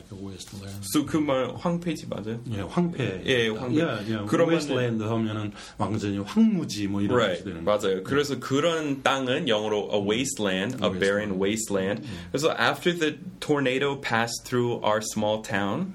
Yeah, like a wasteland. So 그말 황폐지 맞아요? 예, 황폐. 예, 황폐. 예, 예. 그러면은- wasteland 하면은 완전히 황무지 뭐 이런 Right, 되는 맞아요. 그래서 그런 땅은 영어로 a wasteland, a barren wasteland. 그래서 after the tornado passed through our small town,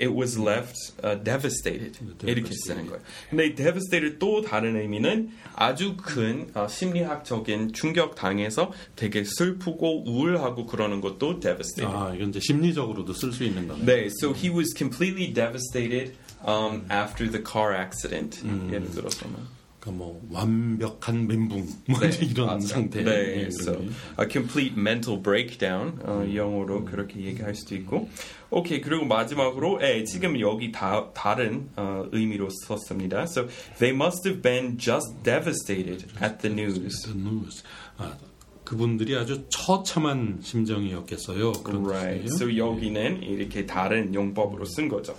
it was left uh, devastated. 이렇게 쓰는 거예요. 근데 이 devastated 또 다른 의미는 아주 큰 어, 심리학적인 충격 당해서 되게 슬프고 우울하고 그러는 것도 devastated. 아, 이건 이제 심리적으로도 쓸 수 있는 거네. 네, so he was completely devastated um, after the car accident. 예를 들어서는. 그러니까 뭐 완벽한 멘붕 뭐 네, 이런 맞아요. 상태. 네, 예, so 그런 게. a complete mental breakdown 어, 영어로 그렇게 얘기할 수도 있고. 오케이 그리고 마지막으로 예, 지금 여기 다 다른 어, 의미로 썼습니다. So they must have been just devastated at the news. The news. 아, 그분들이 아주 처참한 심정이었겠어요. 그런 Right. 뜻이에요. So 여기는 이렇게 다른 용법으로 쓴 거죠.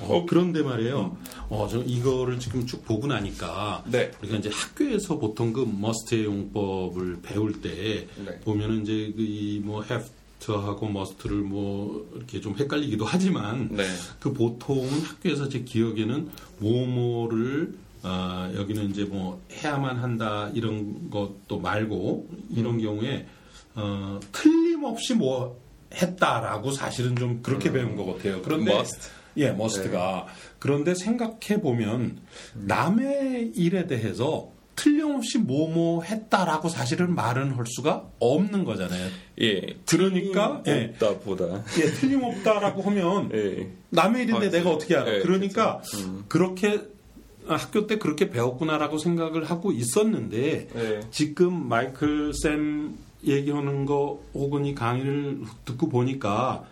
어, 그런데 말이에요. 어, 저 이거를 지금 쭉 보고 나니까 네. 우리가 이제 학교에서 보통 그 머스트의 용법을 배울 때 네. 보면은 이제 그이뭐 have-to하고 must를 뭐 이렇게 좀 헷갈리기도 하지만 네. 그 보통은 학교에서 제 기억에는 뭐뭐를 아, 여기는 이제 뭐 해야만 한다 이런 것도 말고 이런 음. 경우에 어, 틀림없이 뭐 했다라고 사실은 좀 그렇게 배운 것 같아요. 그런데 음. Must. 예, 머스트가 그런데 생각해 보면 남의 일에 대해서 틀림없이 뭐뭐 했다라고 사실은 말은 할 수가 없는 거잖아요. 예. 그러니까 예, 없다 보다. 예, 틀림없다라고 하면 예. 남의 일인데 아, 내가 어떻게 알아? 예, 그러니까. 음. 그렇게 학교 때 그렇게 배웠구나라고 생각을 하고 있었는데 예. 지금 마이클 쌤 얘기하는 거 혹은 이 강의를 듣고 보니까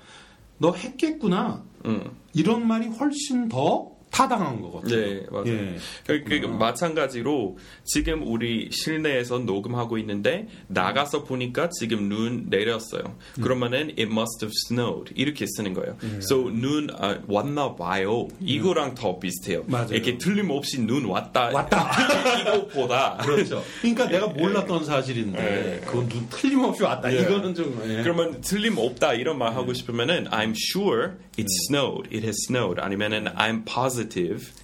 너 했겠구나 음. 이런 말이 훨씬 더 타당한 것 같아요. 네, 맞아요. 예. 그, 그, 마찬가지로 지금 우리 실내에서 녹음하고 있는데 나가서 보니까 지금 눈 내렸어요. 음. 그러면은 it must have snowed 이렇게 쓰는 거예요. So 눈 아, 왔나 봐요. 이거랑 더 비슷해요. 음. 맞아요. 이렇게 틀림없이 눈 왔다. 왔다. 이거보다 그렇죠. 그러니까 내가 몰랐던 사실인데 그건 눈 틀림없이 왔다. 예. 이거는 좀 예. 그러면 틀림없다 이런 말 하고 싶으면은 I'm sure it snowed. It has snowed. 아니면은 I'm positive.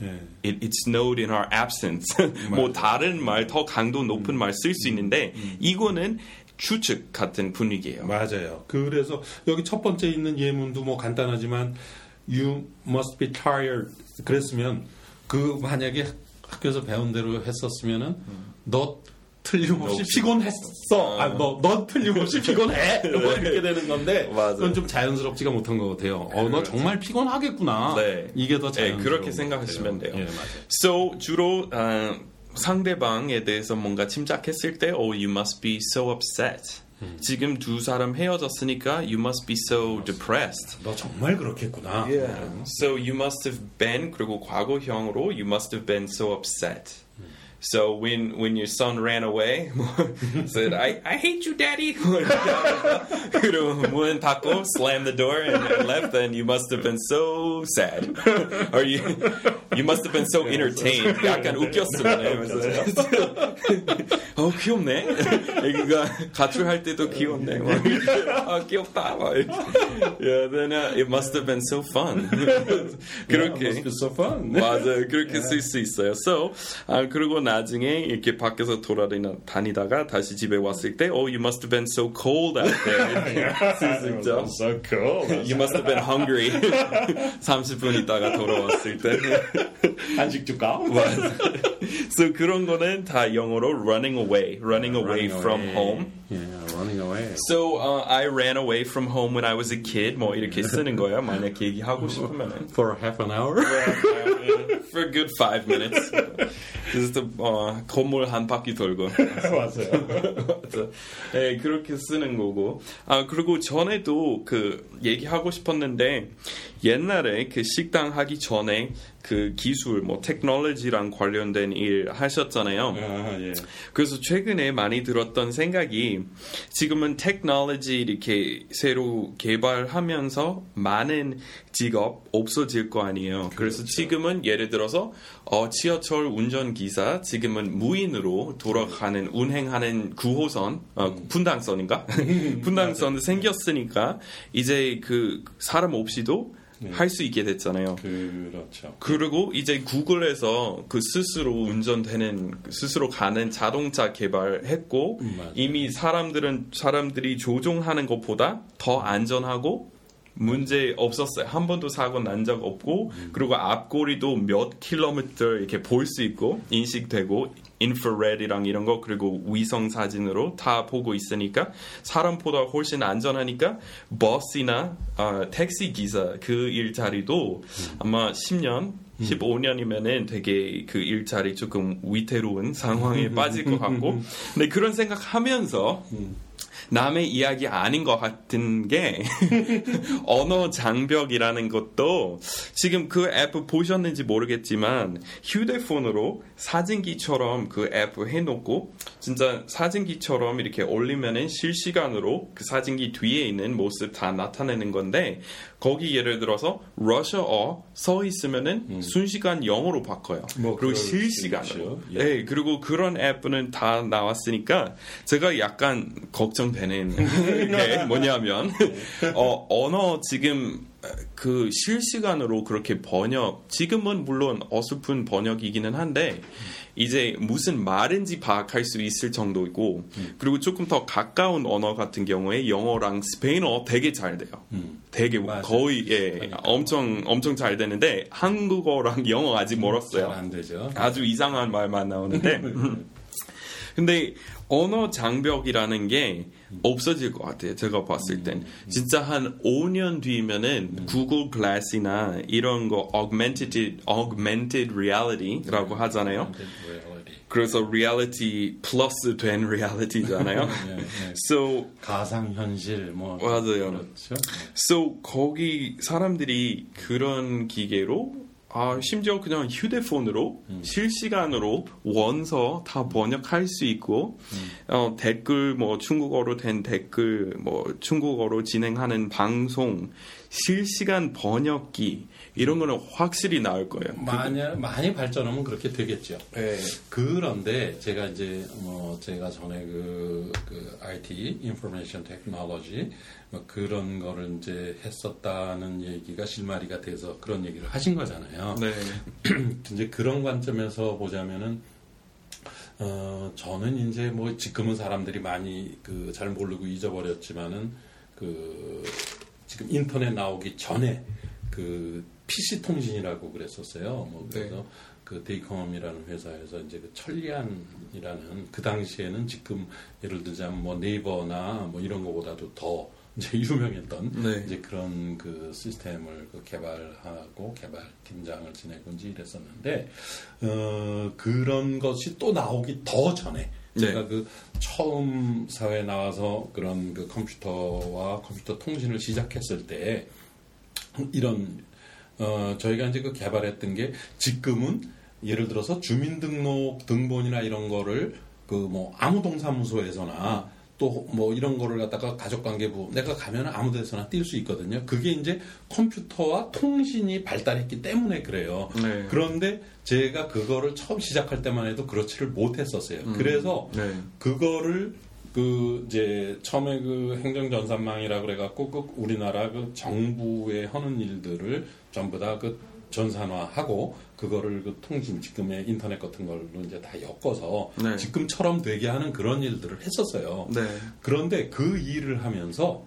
예. It, it snowed in our absence. 뭐 다른 말 더 강도 높은 말쓸 수 있는데 이거는 추측 같은 분위기예요. 맞아요. 그래서 여기 첫 번째 있는 예문도 뭐 간단하지만 you must be tired 그랬으면 그 만약에 학교에서 배운 대로 했었으면은 너 틀림없이 너- 피곤했어. 아, 너, 너 틀림없이 피곤해. 뭐 이렇게 되는 건데. 그건 좀 자연스럽지가 못한 것 같아요. 어, 너 그렇죠. 정말 피곤하겠구나. 네. 이게 더 네, 자연스러운 그렇게 것 생각하시면. 돼요. 예, 맞아요. So 주로 아, 상대방에 대해서 뭔가 침착했을 때, oh, you must be so upset. 지금 두 사람 헤어졌으니까 you must be so depressed. 너 정말 그렇겠구나. So you must have been 그리고 과거형으로 you must have been so upset. So when when your son ran away, said I I hate you, daddy. 그리고 문 닫고 slammed the door and, and left. Then you must have been so sad, or you you must have been so entertained. 약간 웃겼으면 어 귀엽네. 애기가 가출할 때도 귀엽네. 막, 아 귀엽다. 막 이렇게. Yeah, then uh, it must have been so fun. 그렇게. must be so fun. 맞아요. 그렇게 쓸 수 있어요. So, 아, 그리고 나 중에 이렇게 밖에서 돌아다니다가 다시 집에 왔을 때, oh, you must have been so cold out there. 있죠. So cool. You must have been hungry. 30분 있다가 돌아왔을 때. 한식 줄까? so 그런 거는 다 영어로 running away, running away from home. Yeah, running away. So uh, I ran away from home when I was a kid. 뭐 이렇게 쓰는 거야. 만약 얘기하고 싶으면은. For half an hour? For a good five minutes. 그래서 어, 건물 한 바퀴 돌고. 맞아요. 네, 그렇게 쓰는 거고. 아, 그리고 전에도 그 얘기하고 싶었는데 옛날에 그 식당 하기 전에 그 기술, 뭐 테크놀로지랑 관련된 일 하셨잖아요. 아, 예. 그래서 최근에 많이 들었던 생각이 지금은 테크놀로지 이렇게 새로 개발하면서 많은 직업 없어질 거 아니에요. 그래서 지금은 예를 들어서 어, 지하철 운전기사 지금은 무인으로 돌아가는 운행하는 9호선 어, 분당선인가? 분당선 생겼으니까 이제 그 사람 없이도 할수 있게 됐잖아요. 그렇죠. 그리고 이제 구글에서 그 스스로 운전되는 스스로 가는 자동차 개발했고 음. 이미 사람들은 사람들이 조종하는 것보다 더 안전하고 문제 없었어요. 한 번도 사고 난 적 없고 그리고 앞고리도 몇 킬로미터 이렇게 볼 수 있고 인식되고 인프레드랑 이런 거 그리고 위성 사진으로 다 보고 있으니까 사람보다 훨씬 안전하니까 버스나 아, 택시 기사 그 일자리도 아마 10년 15년이면은 되게 그 일자리 조금 위태로운 상황에 빠질 것 같고. 근데 그런 생각하면서 남의 이야기 아닌 것 같은 게 언어 장벽이라는 것도 지금 그 앱 보셨는지 모르겠지만 휴대폰으로 사진기처럼 그 앱 해놓고 진짜 사진기처럼 이렇게 올리면은 실시간으로 그 사진기 뒤에 있는 모습 다 나타내는 건데 거기 예를 들어서 러시아어 써 있으면은 음. 순시간 영어로 바꿔요. 뭐 그리고 실시간으로. 예. 네, 그리고 그런 앱은 다 나왔으니까 제가 약간 걱정되는 게 뭐냐면 어, 언어 지금 그 실시간으로 그렇게 번역 지금은 물론 어설픈 번역이기는 한데 이제 무슨 말인지 파악할 수 있을 정도이고 그리고 조금 더 가까운 언어 같은 경우에 영어랑 스페인어 되게 잘 돼요. 음. 되게 맞아요. 거의 예 그러니까. 엄청 엄청 잘 되는데 한국어랑 영어 아직 멀었어요. 잘안 되죠. 아주 이상한 말만 나오는데 근데 언어 장벽이라는 게 없어질 것 같아요. 제가 봤을 땐 진짜 한 5년 뒤면은 구글 글래스나 이런 거 augmented augmented reality라고 하잖아요. 그래서 reality 플러스 된 reality잖아요. 예, 예. so 가상 현실 뭐 맞아요. 그렇죠. So 거기 사람들이 그런 기계로 아 심지어 그냥 휴대폰으로 실시간으로 원서 다 번역할 수 있고 어, 댓글 뭐 중국어로 된 댓글 뭐 중국어로 진행하는 방송 실시간 번역기 이런 거는 확실히 나을 거예요. 만약 많이 발전하면 그렇게 되겠죠. 네. 그런데 제가 이제 뭐 제가 전에 그, 그 IT Information Technology 뭐 그런 거를 이제 했었다는 얘기가 실마리가 돼서 그런 얘기를 하신 거잖아요. 네. 이제 그런 관점에서 보자면은 어 저는 이제 뭐 지금은 사람들이 많이 그 잘 모르고 잊어버렸지만은 그 지금 인터넷 나오기 전에 그 PC 통신이라고 그랬었어요. 뭐 그래서 그 데이콤이라는 회사에서 이제 그 천리안이라는 그 당시에는 지금 예를 들자면 뭐 네이버나 뭐 이런 거보다도 더 이제 유명했던 네. 이제 그런 그 시스템을 그 개발하고 개발 팀장을 지내고 이제 이랬었는데 어 그런 것이 또 나오기 더 전에 네. 제가 그 처음 사회에 나와서 그런 그 컴퓨터와 컴퓨터 통신을 시작했을 때 이런 어 저희가 이제 그 개발했던 게 지금은 예를 들어서 주민등록 등본이나 이런 거를 그 뭐 아무 동사무소에서나 또 뭐 이런 거를 갖다가 가족관계부 내가 가면 아무 데서나 뛸 수 있거든요. 그게 이제 컴퓨터와 통신이 발달했기 때문에 그래요. 네. 그런데 제가 그거를 처음 시작할 때만 해도 그렇지를 못했었어요. 그래서 네. 그거를 그 이제 처음에 그 행정전산망이라 그래갖고 그 우리나라 그 정부에 하는 일들을 전부 다 그 전산화하고 그거를 그 통신 지금의 인터넷 같은 걸로 이제 다 엮어서 네. 지금처럼 되게 하는 그런 일들을 했었어요. 네. 그런데 그 일을 하면서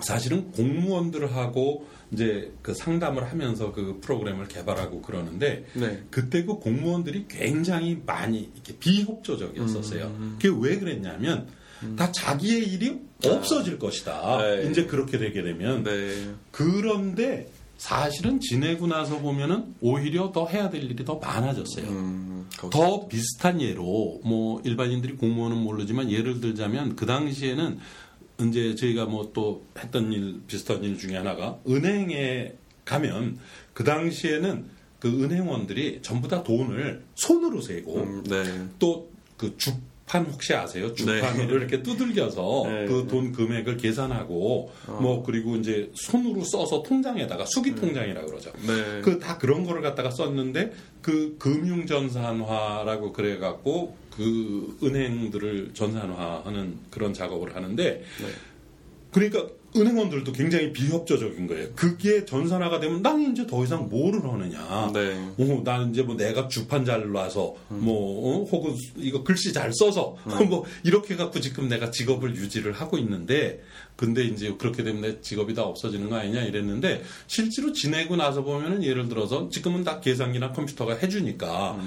사실은 공무원들하고 이제 그 상담을 하면서 그 프로그램을 개발하고 그러는데 네. 그때 그 공무원들이 굉장히 많이 이렇게 비협조적이었었어요. 그게 왜 그랬냐면 다 자기의 일이 없어질 것이다. 네. 이제 그렇게 되게 되면 네. 그런데 사실은 지내고 나서 보면은 오히려 더 해야 될 일이 더 많아졌어요. 음, 거기- 더 비슷한 예로 뭐 일반인들이 공무원은 모르지만 예를 들자면 그 당시에는 이제 저희가 뭐 또 했던 일 비슷한 일 중에 하나가 은행에 가면 그 당시에는 그 은행원들이 전부 다 돈을 손으로 세고 음, 네. 또그 주 판 혹시 아세요? 주판을 네. 이렇게 두들겨서 네. 그돈 금액을 계산하고 뭐 그리고 이제 손으로 써서 통장에다가 수기 통장이라 고 그러죠. 네. 그다 그런 거를 갖다가 썼는데 그 금융 전산화라고 그래 갖고 그 은행들을 전산화하는 그런 작업을 하는데 그러니까 은행원들도 굉장히 비협조적인 거예요. 그게 전산화가 되면 나는 이제 더 이상 뭐를 하느냐. 네. 어, 나는 이제 뭐 내가 주판 잘 놔서 뭐 어, 혹은 이거 글씨 잘 써서 뭐 이렇게 갖고 지금 내가 직업을 유지를 하고 있는데 근데 이제 그렇게 되면 내 직업이 다 없어지는 거 아니냐 이랬는데 실제로 지내고 나서 보면은 예를 들어서 지금은 다 계산기나 컴퓨터가 해주니까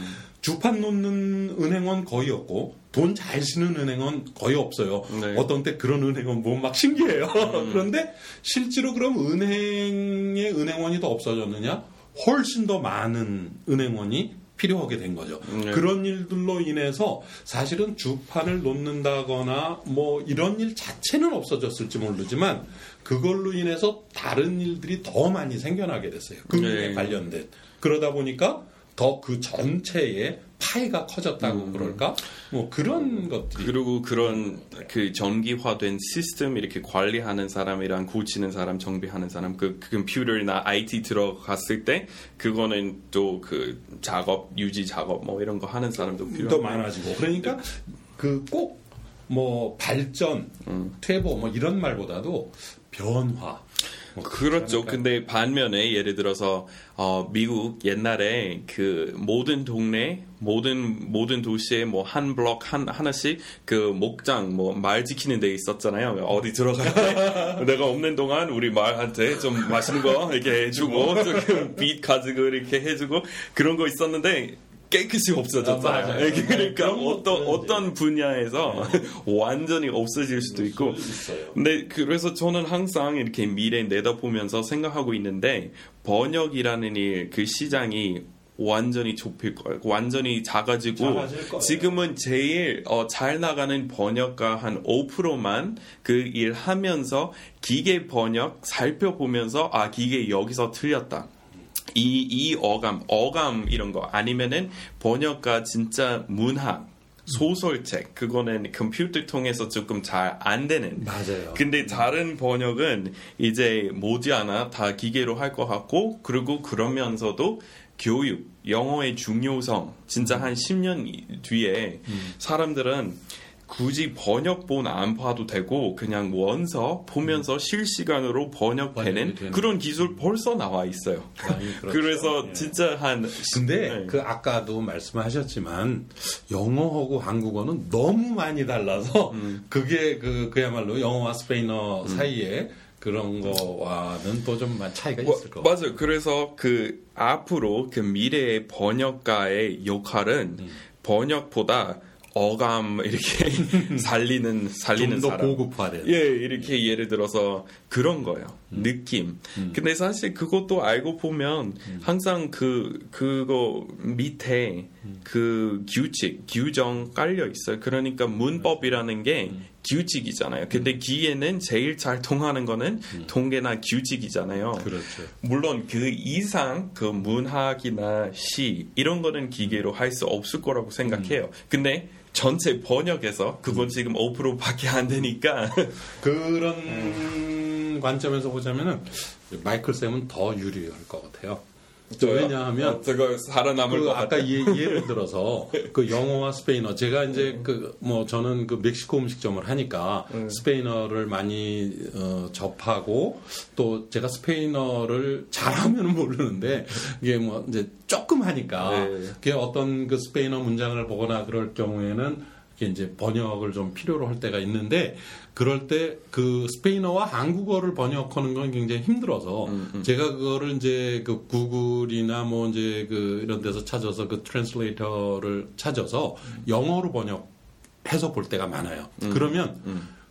주판 놓는 은행원 거의 없고 돈 잘 쓰는 은행원 거의 없어요. 네. 어떤 때 그런 은행원 보면 막 신기해요. 그런데 실제로 그럼 은행의 은행원이 더 없어졌느냐? 훨씬 더 많은 은행원이 필요하게 된 거죠. 네. 그런 일들로 인해서 사실은 주판을 놓는다거나 뭐 이런 일 자체는 없어졌을지 모르지만 그걸로 인해서 다른 일들이 더 많이 생겨나게 됐어요. 금융에 네. 관련된. 그러다 보니까 더 그 전체의 파이가 커졌다고 음. 그럴까? 뭐 그런 것들이 그리고 그런 그 전기화된 시스템 이렇게 관리하는 사람이랑 고치는 사람, 정비하는 사람, 그, 그 컴퓨터나 IT 들어갔을 때 그거는 또 그 작업, 유지 작업 뭐 이런 거 하는 사람도 필요. 더 많아지고 그러니까 그꼭 뭐 발전, 음. 퇴보 뭐 이런 말보다도 변화. 뭐 그렇죠. 그러니까 근데 반면에 예를 들어서 어, 미국 옛날에 그 모든 동네 모든 모든 도시에 뭐 한 블럭 한 하나씩 그 목장 뭐 말 지키는 데 있었잖아요. 어디 들어갈 때 내가 없는 동안 우리 말한테 좀 맛있는 거 이렇게 해주고 조금 빛 가지고 이렇게 해주고 그런 거 있었는데 깨끗이 아, 없어졌잖아요. 맞아요. 그러니까 그런 네. 어떤 어떤 분야에서 완전히 없어질 수도 있고. 근데 그래서 저는 항상 이렇게 미래 내다보면서 생각하고 있는데 번역이라는 일 그 시장이 완전히 좁힐 거예요. 완전히 작아지고. 지금은 제일 어, 잘 나가는 번역가 한 5%만 그 일 하면서 기계 번역 살펴보면서 아 기계 여기서 틀렸다. 이, 이 어감, 어감 이런 거 아니면은 번역가 진짜 문학, 소설책 그거는 컴퓨터 통해서 조금 잘 안 되는 맞아요. 근데 다른 번역은 이제 모지않아 다 기계로 할 것 같고 그리고 그러면서도 교육, 영어의 중요성 진짜 한 10년 뒤에 사람들은 굳이 번역본 안 봐도 되고 그냥 원서 보면서 실시간으로 번역되는. 그런 기술 벌써 나와 있어요. 많이 그렇죠. 그래서 예. 진짜 한 근데 네. 그 아까도 말씀하셨지만 영어하고 한국어는 너무 많이 달라서 음. 그게 그 그야말로 영어와 스페인어 사이에 그런 거와는 또 좀 차이가 뭐, 있을 것 같아요. 맞아요. 그래서 그 앞으로 그 미래의 번역가의 역할은 음. 번역보다 어감 이렇게 살리는 살리는 좀더 사람. 고급화된. 예, 이렇게 예를 들어서 그런 거예요. 느낌. 근데 사실 그것도 알고 보면 항상 그 그거 밑에 그 규칙, 규정 깔려 있어요. 그러니까 문법이라는 게 규칙이잖아요. 근데 기에는 제일 잘 통하는 거는 통계나 규칙이잖아요. 그렇죠. 물론 그 이상 그 문학이나 시 이런 거는 기계로 할 수 없을 거라고 생각해요. 근데 전체 번역에서 그건 지금 5%밖에 안 되니까 그런 관점에서 보자면은 마이클 쌤은 더 유리할 것 같아요. 왜냐하면 어, 저거 살아남을 그것 아까. 예, 예를 들어서 그 영어와 스페인어 제가 이제 그 뭐 저는 그 멕시코 음식점을 하니까 스페인어를 많이 어, 접하고 또 제가 스페인어를 잘하면은 모르는데 이게 뭐 이제 조금 하니까 네. 그게 어떤 그 스페인어 문장을 보거나 그럴 경우에는 이제 번역을 좀 필요로 할 때가 있는데 그럴 때 그 스페인어와 한국어를 번역하는 건 굉장히 힘들어서 제가 그거를 이제 그 구글이나 뭐 이제 그 이런 데서 찾아서 그 translator를 찾아서 영어로 번역해서 볼 때가 많아요. 그러면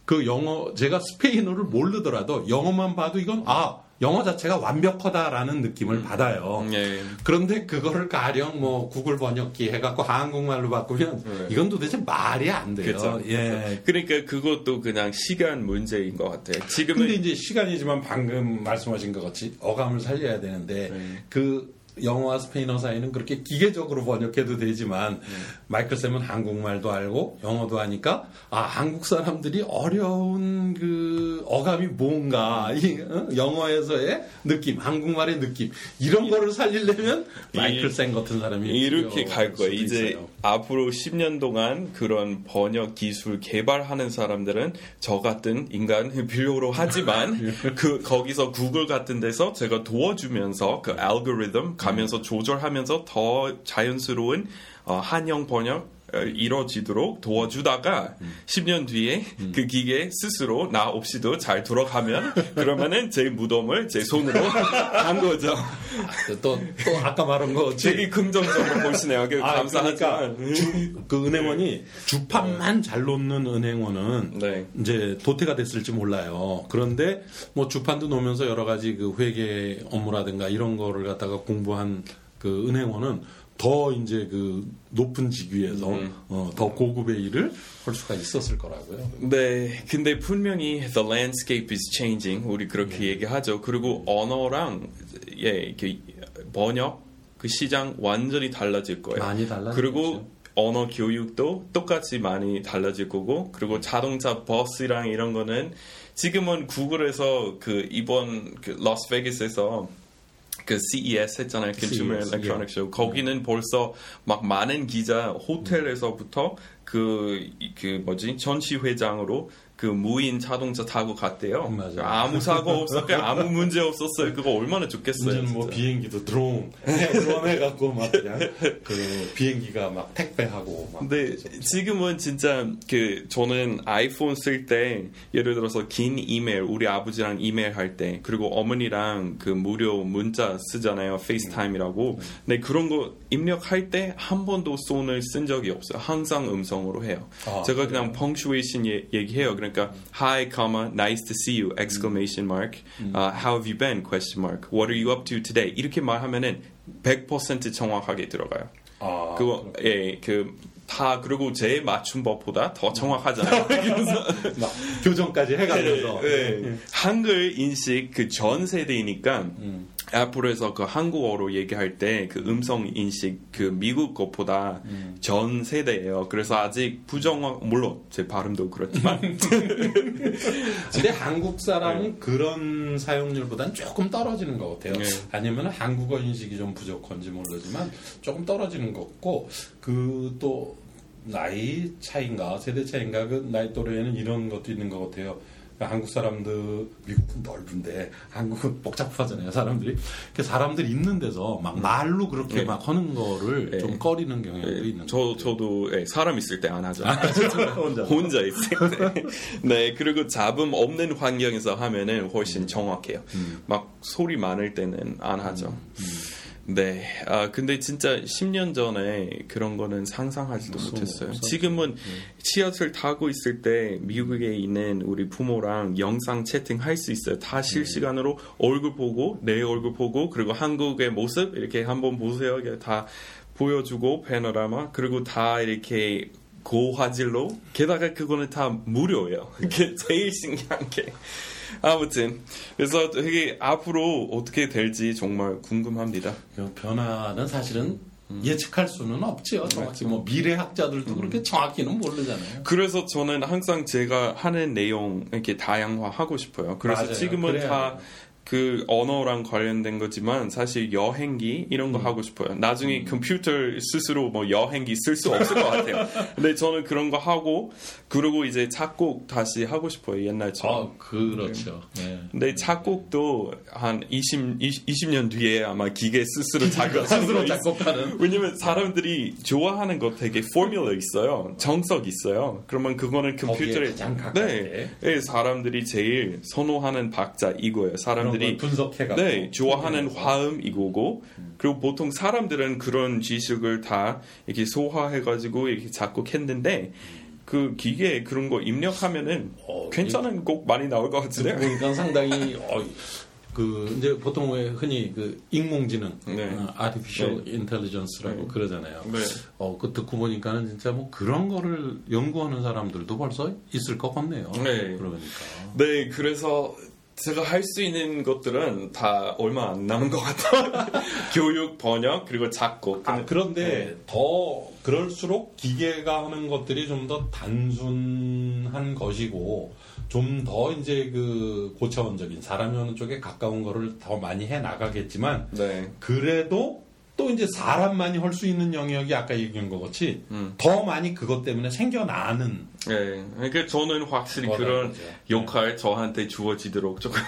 그 영어 제가 스페인어를 모르더라도 영어만 봐도 이건 아 영어 자체가 완벽하다라는 느낌을 받아요. 예. 그런데 그거를 가령 뭐 구글 번역기 해갖고 한국말로 바꾸면 네. 이건 도대체 말이 안 돼요. 그쵸. 예. 그러니까 그것도 그냥 시간 문제인 것 같아요. 지금은 근데 이제 시간이지만 방금 말씀하신 것 같이 어감을 살려야 되는데 네. 그 영어와 스페인어 사이는 그렇게 기계적으로 번역해도 되지만 네. 마이클 쌤은 한국말도 알고 영어도 하니까 아 한국 사람들이 어려운 그 어감이 뭔가 이 어? 영어에서의 느낌, 한국말의 느낌 이런 거를 살리려면 마이클 쌤 같은 사람이 이렇게 갈 거예요. 이제 있어요. 앞으로 10년 동안 그런 번역 기술 개발하는 사람들은 저 같은 인간 필요로 하지만 그 거기서 구글 같은 데서 제가 도와주면서 그 알고리즘 가면서 조절하면서 더 자연스러운 어, 한영 번역 어, 이루어지도록 도와주다가 10년 뒤에 그 기계 스스로 나 없이도 잘 돌아가면 그러면은 제 무덤을 제 손으로 한 거죠. 또, 또 아까 말한 거 되게 긍정적으로 보시네요. 그 아, 감사하지만. 그러니까 주, 그 은행원이 주판만 잘 놓는 은행원은 네. 이제 도태가 됐을지 몰라요. 그런데 뭐 주판도 놓으면서 여러 가지 그 회계 업무라든가 이런 거를 갖다가 공부한 그 은행원은 더 이제 그 높은 직위에서 음. 어, 더 고급의 일을 할 수가 있었을 거라고요. 네, 근데 분명히 the landscape is changing. 우리 그렇게 네. 얘기하죠. 그리고 언어랑 예, 이렇게 번역 그 시장 완전히 달라질 거예요. 많이 달라지겠죠. 그리고 언어 교육도 똑같이 많이 달라질 거고 그리고 자동차 버스랑 이런 거는 지금은 구글에서 그 이번 그 라스베이거스에서 그 CES 했잖아요. Consumer CES, Electronics 예. Show. 거기는 벌써 막 많은 기자 호텔에서부터 그, 그 뭐지 전시회장으로 그 무인 자동차 타고 갔대요. 맞아요. 아무 사고 없었고 아무 문제 없었어요. 그거 얼마나 좋겠어요. 뭐. 비행기도 드론 드론 해갖고 막 그냥 그 비행기가 막 택배하고 막 근데 지금은 진짜 그 저는 아이폰 쓸 때 예를 들어서 긴 이메일 우리 아버지랑 이메일 할 때 그리고 어머니랑 그 무료 문자 쓰잖아요 페이스타임이라고 근데 그런 거 입력할 때 한 번도 손을 쓴 적이 없어요 항상 음성으로 해요 아, 제가 그냥 예- 얘기해요 그 러니까 hi comma nice to see you exclamation mark uh, how have you been question mark what are you up to today 이렇게 말하면은 100% 정확하게 들어가요 아, 그거 예, 그다 그리고 제 맞춤법보다 더 정확하잖아요. 그래서 막 교정까지 해가면서 네, 한글 인식 그 전 세대이니까 음. 애플에서 그 한국어로 얘기할 때 그 음성 인식 그 미국 것보다 음. 전 세대예요. 그래서 아직 부정확 물론 제 발음도 그렇지만 근데 한국 사람은 그런 사용률보다는 조금 떨어지는 것 같아요. 네. 아니면 한국어 인식이 좀 부족한지 모르지만 조금 떨어지는 것 같고 그또 나이 차인가 세대 차인가 그 나이 또래에는 이런 것도 있는 것 같아요. 그러니까 한국 사람들 미국은 넓은데 한국은 복잡하잖아요 사람들이 그 사람들 있는 데서 막 말로 그렇게 네. 막 하는 거를 네. 좀 꺼리는 경향도 있는 저것 같아요. 저도 예, 사람 있을 때 안 하죠. 혼자. 혼자 있을 때. 네, 그리고 잡음 없는 환경에서 하면은 훨씬 정확해요. 막 소리 많을 때는 안 하죠. 네, 아 근데 진짜 10년 전에 그런 거는 상상하지도 못했어요. 지금은 지하철 타고 있을 때 미국에 있는 우리 부모랑 영상 채팅 할 수 있어요. 다 실시간으로 얼굴 보고 내 얼굴 보고 그리고 한국의 모습 이렇게 한번 보세요. 다 보여주고 패너라마 그리고 다 이렇게 고화질로 게다가 그거는 다 무료예요. 제일 신기한 게 아무튼 그래서 되게 앞으로 어떻게 될지 정말 궁금합니다. 그 변화는 사실은 음. 예측할 수는 없지요. 정확히 뭐 미래학자들도 그렇게 정확히는 모르잖아요. 그래서 저는 항상 제가 하는 내용 이렇게 다양화하고 싶어요. 그래서 맞아요. 지금은 그래야 다. 그 언어랑 관련된 거지만 사실 여행기 이런 음. 거 하고 싶어요. 나중에 컴퓨터 스스로 뭐 여행기 쓸 수 없을 것 같아요. 근데 저는 그런 거 하고 그리고 이제 작곡 다시 하고 싶어요. 옛날처럼. 아, 그렇죠. 네. 근데 작곡도 한 20, 20, 년 뒤에 아마 기계 스스로 작곡하는 스스로 작곡하는. 왜냐면 사람들이 좋아하는 거 되게 포뮬러 있어요. 정석 있어요. 그러면 그거는 컴퓨터에. 네, 네, 사람들이 제일 선호하는 박자 이거예요. 그런 사람들이 걸 분석해가지고. 네, 좋아하는 화음 이거고 그리고 보통 사람들은 그런 지식을 다 이렇게 소화해가지고 이렇게 작곡했는데 그 기계에 그런 거 입력하면은 어, 괜찮은 곡 많이 나올 것 같은데. 보니까 상당히 어, 그 이제 보통 왜 흔히 그 인공지능, 네. 어, artificial intelligence라고 그러잖아요. 네. 어, 그 듣고 보니까는 진짜 뭐 그런 거를 연구하는 사람들도 벌써 있을 것 같네요. 네. 그러니까. 네, 그래서 제가 할 수 있는 것들은 다 얼마 안 남은 것 같아요. 교육, 번역, 그리고 작곡. 아, 그런데 네. 더 그럴수록 기계가 하는 것들이 좀 더 단순한 것이고 좀 더 이제 그 고차원적인 사람이 하는 쪽에 가까운 거를 더 많이 해 나가겠지만 네. 그래도 또 이제 사람만이 할 수 있는 영역이 아까 얘기한 것 같이 음. 더 많이 그것 때문에 생겨나는 네. 그러니까 저는 확실히 그런 맞아요. 역할 저한테 주어지도록 조금.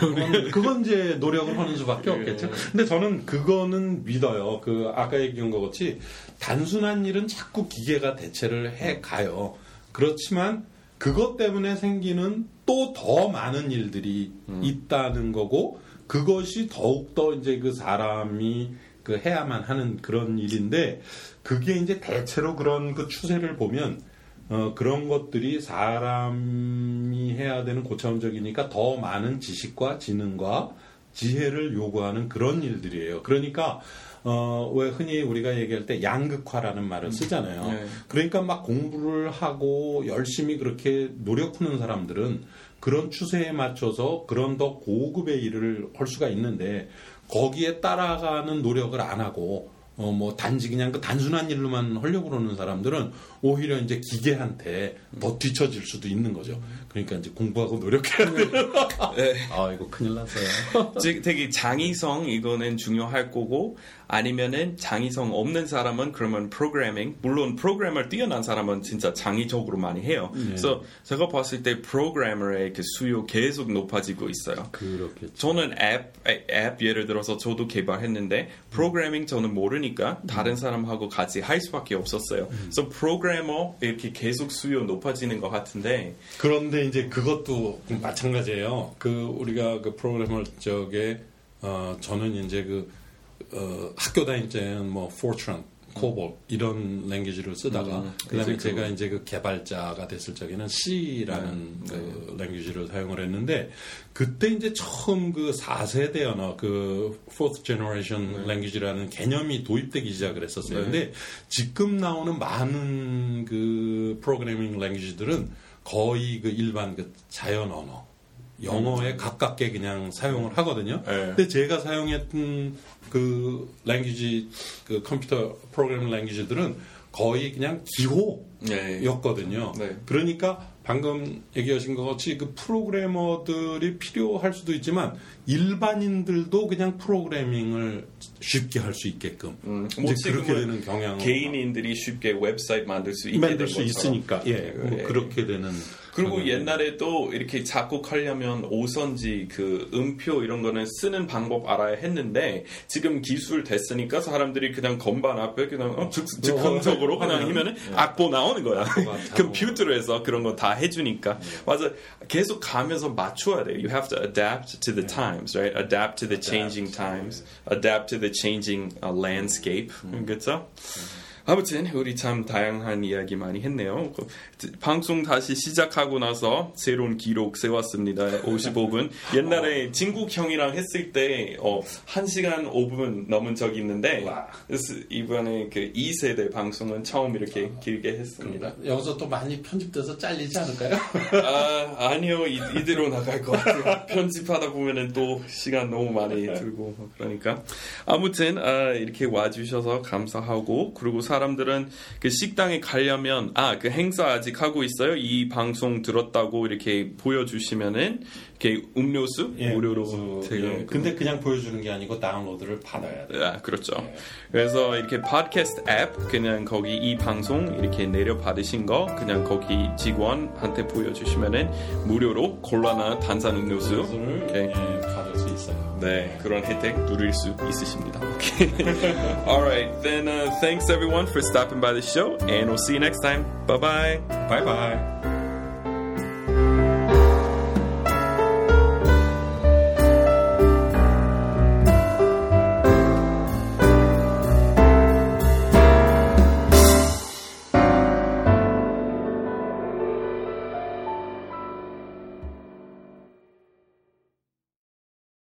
그건, 그건 이제 노력을 하는 수밖에 예. 없겠죠. 근데 저는 그거는 믿어요. 그 아까 얘기한 것 같이 단순한 일은 자꾸 기계가 대체를 해 가요. 그렇지만 그것 때문에 생기는 또 더 많은 일들이 있다는 거고 그것이 더욱 더 이제 그 사람이 그 해야만 하는 그런 일인데 그게 이제 대체로 그런 그 추세를 보면 어, 그런 것들이 사람이 해야 되는 고차원적이니까 더 많은 지식과 지능과 지혜를 요구하는 그런 일들이에요. 그러니까 어, 왜 흔히 우리가 얘기할 때 양극화라는 말을 쓰잖아요. 네. 그러니까 막 공부를 하고 열심히 그렇게 노력하는 사람들은 그런 추세에 맞춰서 그런 더 고급의 일을 할 수가 있는데 거기에 따라가는 노력을 안 하고 어, 뭐, 단지 그냥 그 단순한 일로만 하려고 그러는 사람들은 오히려 이제 기계한테 더 뒤처질 수도 있는 거죠. 그러니까 이제 공부하고 노력해야 돼요. 네. 아, 이거 큰일 났어요. 즉 되게 장의성 이거는 중요할 거고 아니면은 장의성 없는 사람은 그러면 프로그래밍 물론 프로그래머를 뛰어난 사람은 진짜 장의적으로 많이 해요. 그래서 제가 봤을 때 프로그래머의 그 수요 계속 높아지고 있어요. 그렇겠죠. 저는 앱, 앱 예를 들어서 저도 개발했는데 프로그래밍 저는 모르니까 다른 사람하고 같이 할 수밖에 없었어요. 그래서 프로그래 머 이렇게 계속 수요 높아지는 것 같은데 그런데 이제 그것도 마찬가지예요. 그 우리가 그 프로그래머 쪽에 어 저는 이제 그 어, 학교 다닐 때는 뭐 포트란, 코볼 이런 랭귀지를 쓰다가 음, 그다음에 이제 제가 이제 그 개발자가 됐을 적에는 C라는 그 랭귀지를 사용을 했는데 그때 이제 처음 그 4세대 언어 그 fourth generation 랭귀지라는 개념이 도입되기 시작을 했었어요. 네. 근데 지금 나오는 많은 그 프로그래밍 랭귀지들은 거의 그 일반 그 자연 언어 영어에 가깝게 그냥 사용을 하거든요. 네. 근데 제가 사용했던 그 랭귀지 그 컴퓨터 프로그래밍 랭귀지들은 거의 그냥 기호였거든요. 네. 그러니까 방금 얘기하신 것 같이 그 프로그래머들이 필요할 수도 있지만 일반인들도 그냥 프로그래밍을 쉽게 할 수 있게끔 음, 이제 뭐 그렇게 지금은 되는 경향 개인인들이 쉽게 웹사이트 만들 수 있게 만들 된 수. 있으니까 예, 뭐 예. 그렇게 되는 그리고 경향이 옛날에도 이렇게 작곡하려면 오선지 그 음표 이런 거는 쓰는 방법 알아야 했는데 지금 기술 됐으니까 사람들이 그냥 건반 앞에 그냥 어, 즉, 즉흥적으로 그냥 하면은 악보 나오는 거야. 컴퓨터로 해서 그런 거 다 해주니까. 맞아. 계속 가면서 맞춰야 돼. You have to adapt to the times, right? Adapt to the changing times, adapt to the changing uh, landscape. 그렇죠? 아무튼 우리 참 다양한 이야기 많이 했네요. 그, 방송 다시 시작하고 나서 새로운 기록 세웠습니다. 55분. 옛날에 진국 형이랑 했을 때 어, 1시간 5분 넘은 적이 있는데 이번에 그 2세대 방송은 처음 이렇게 길게 했습니다. 여기서 또 많이 편집돼서 잘리지 않을까요? 아, 아니요. 이, 이대로 나갈 것 같아요. 편집하다 보면은 또 시간 너무 많이 들고 뭐 그러니까. 아무튼 아, 이렇게 와주셔서 감사하고 그리고 사 람들은 그 식당에 가려면 아 그 행사 아직 하고 있어요. 이 방송 들었다고 이렇게 보여주시면은 이렇게 음료수 무료로 제가 예, 근데 그냥 보여주는 게 아니고 다운로드를 받아야 돼. 아, 그렇죠. 그래서 이렇게 팟캐스트 앱 그냥 거기 이 방송 이렇게 내려 받으신 거 그냥 거기 직원한테 보여주시면은 무료로 콜라나 탄산 음료수 오케이. 예, 수 있어요. 네 그런 혜택 누릴 수 있으십니다. Okay. Alright, then uh, thanks everyone for stopping by the show, and we'll see you next time. Bye bye. 바이바이.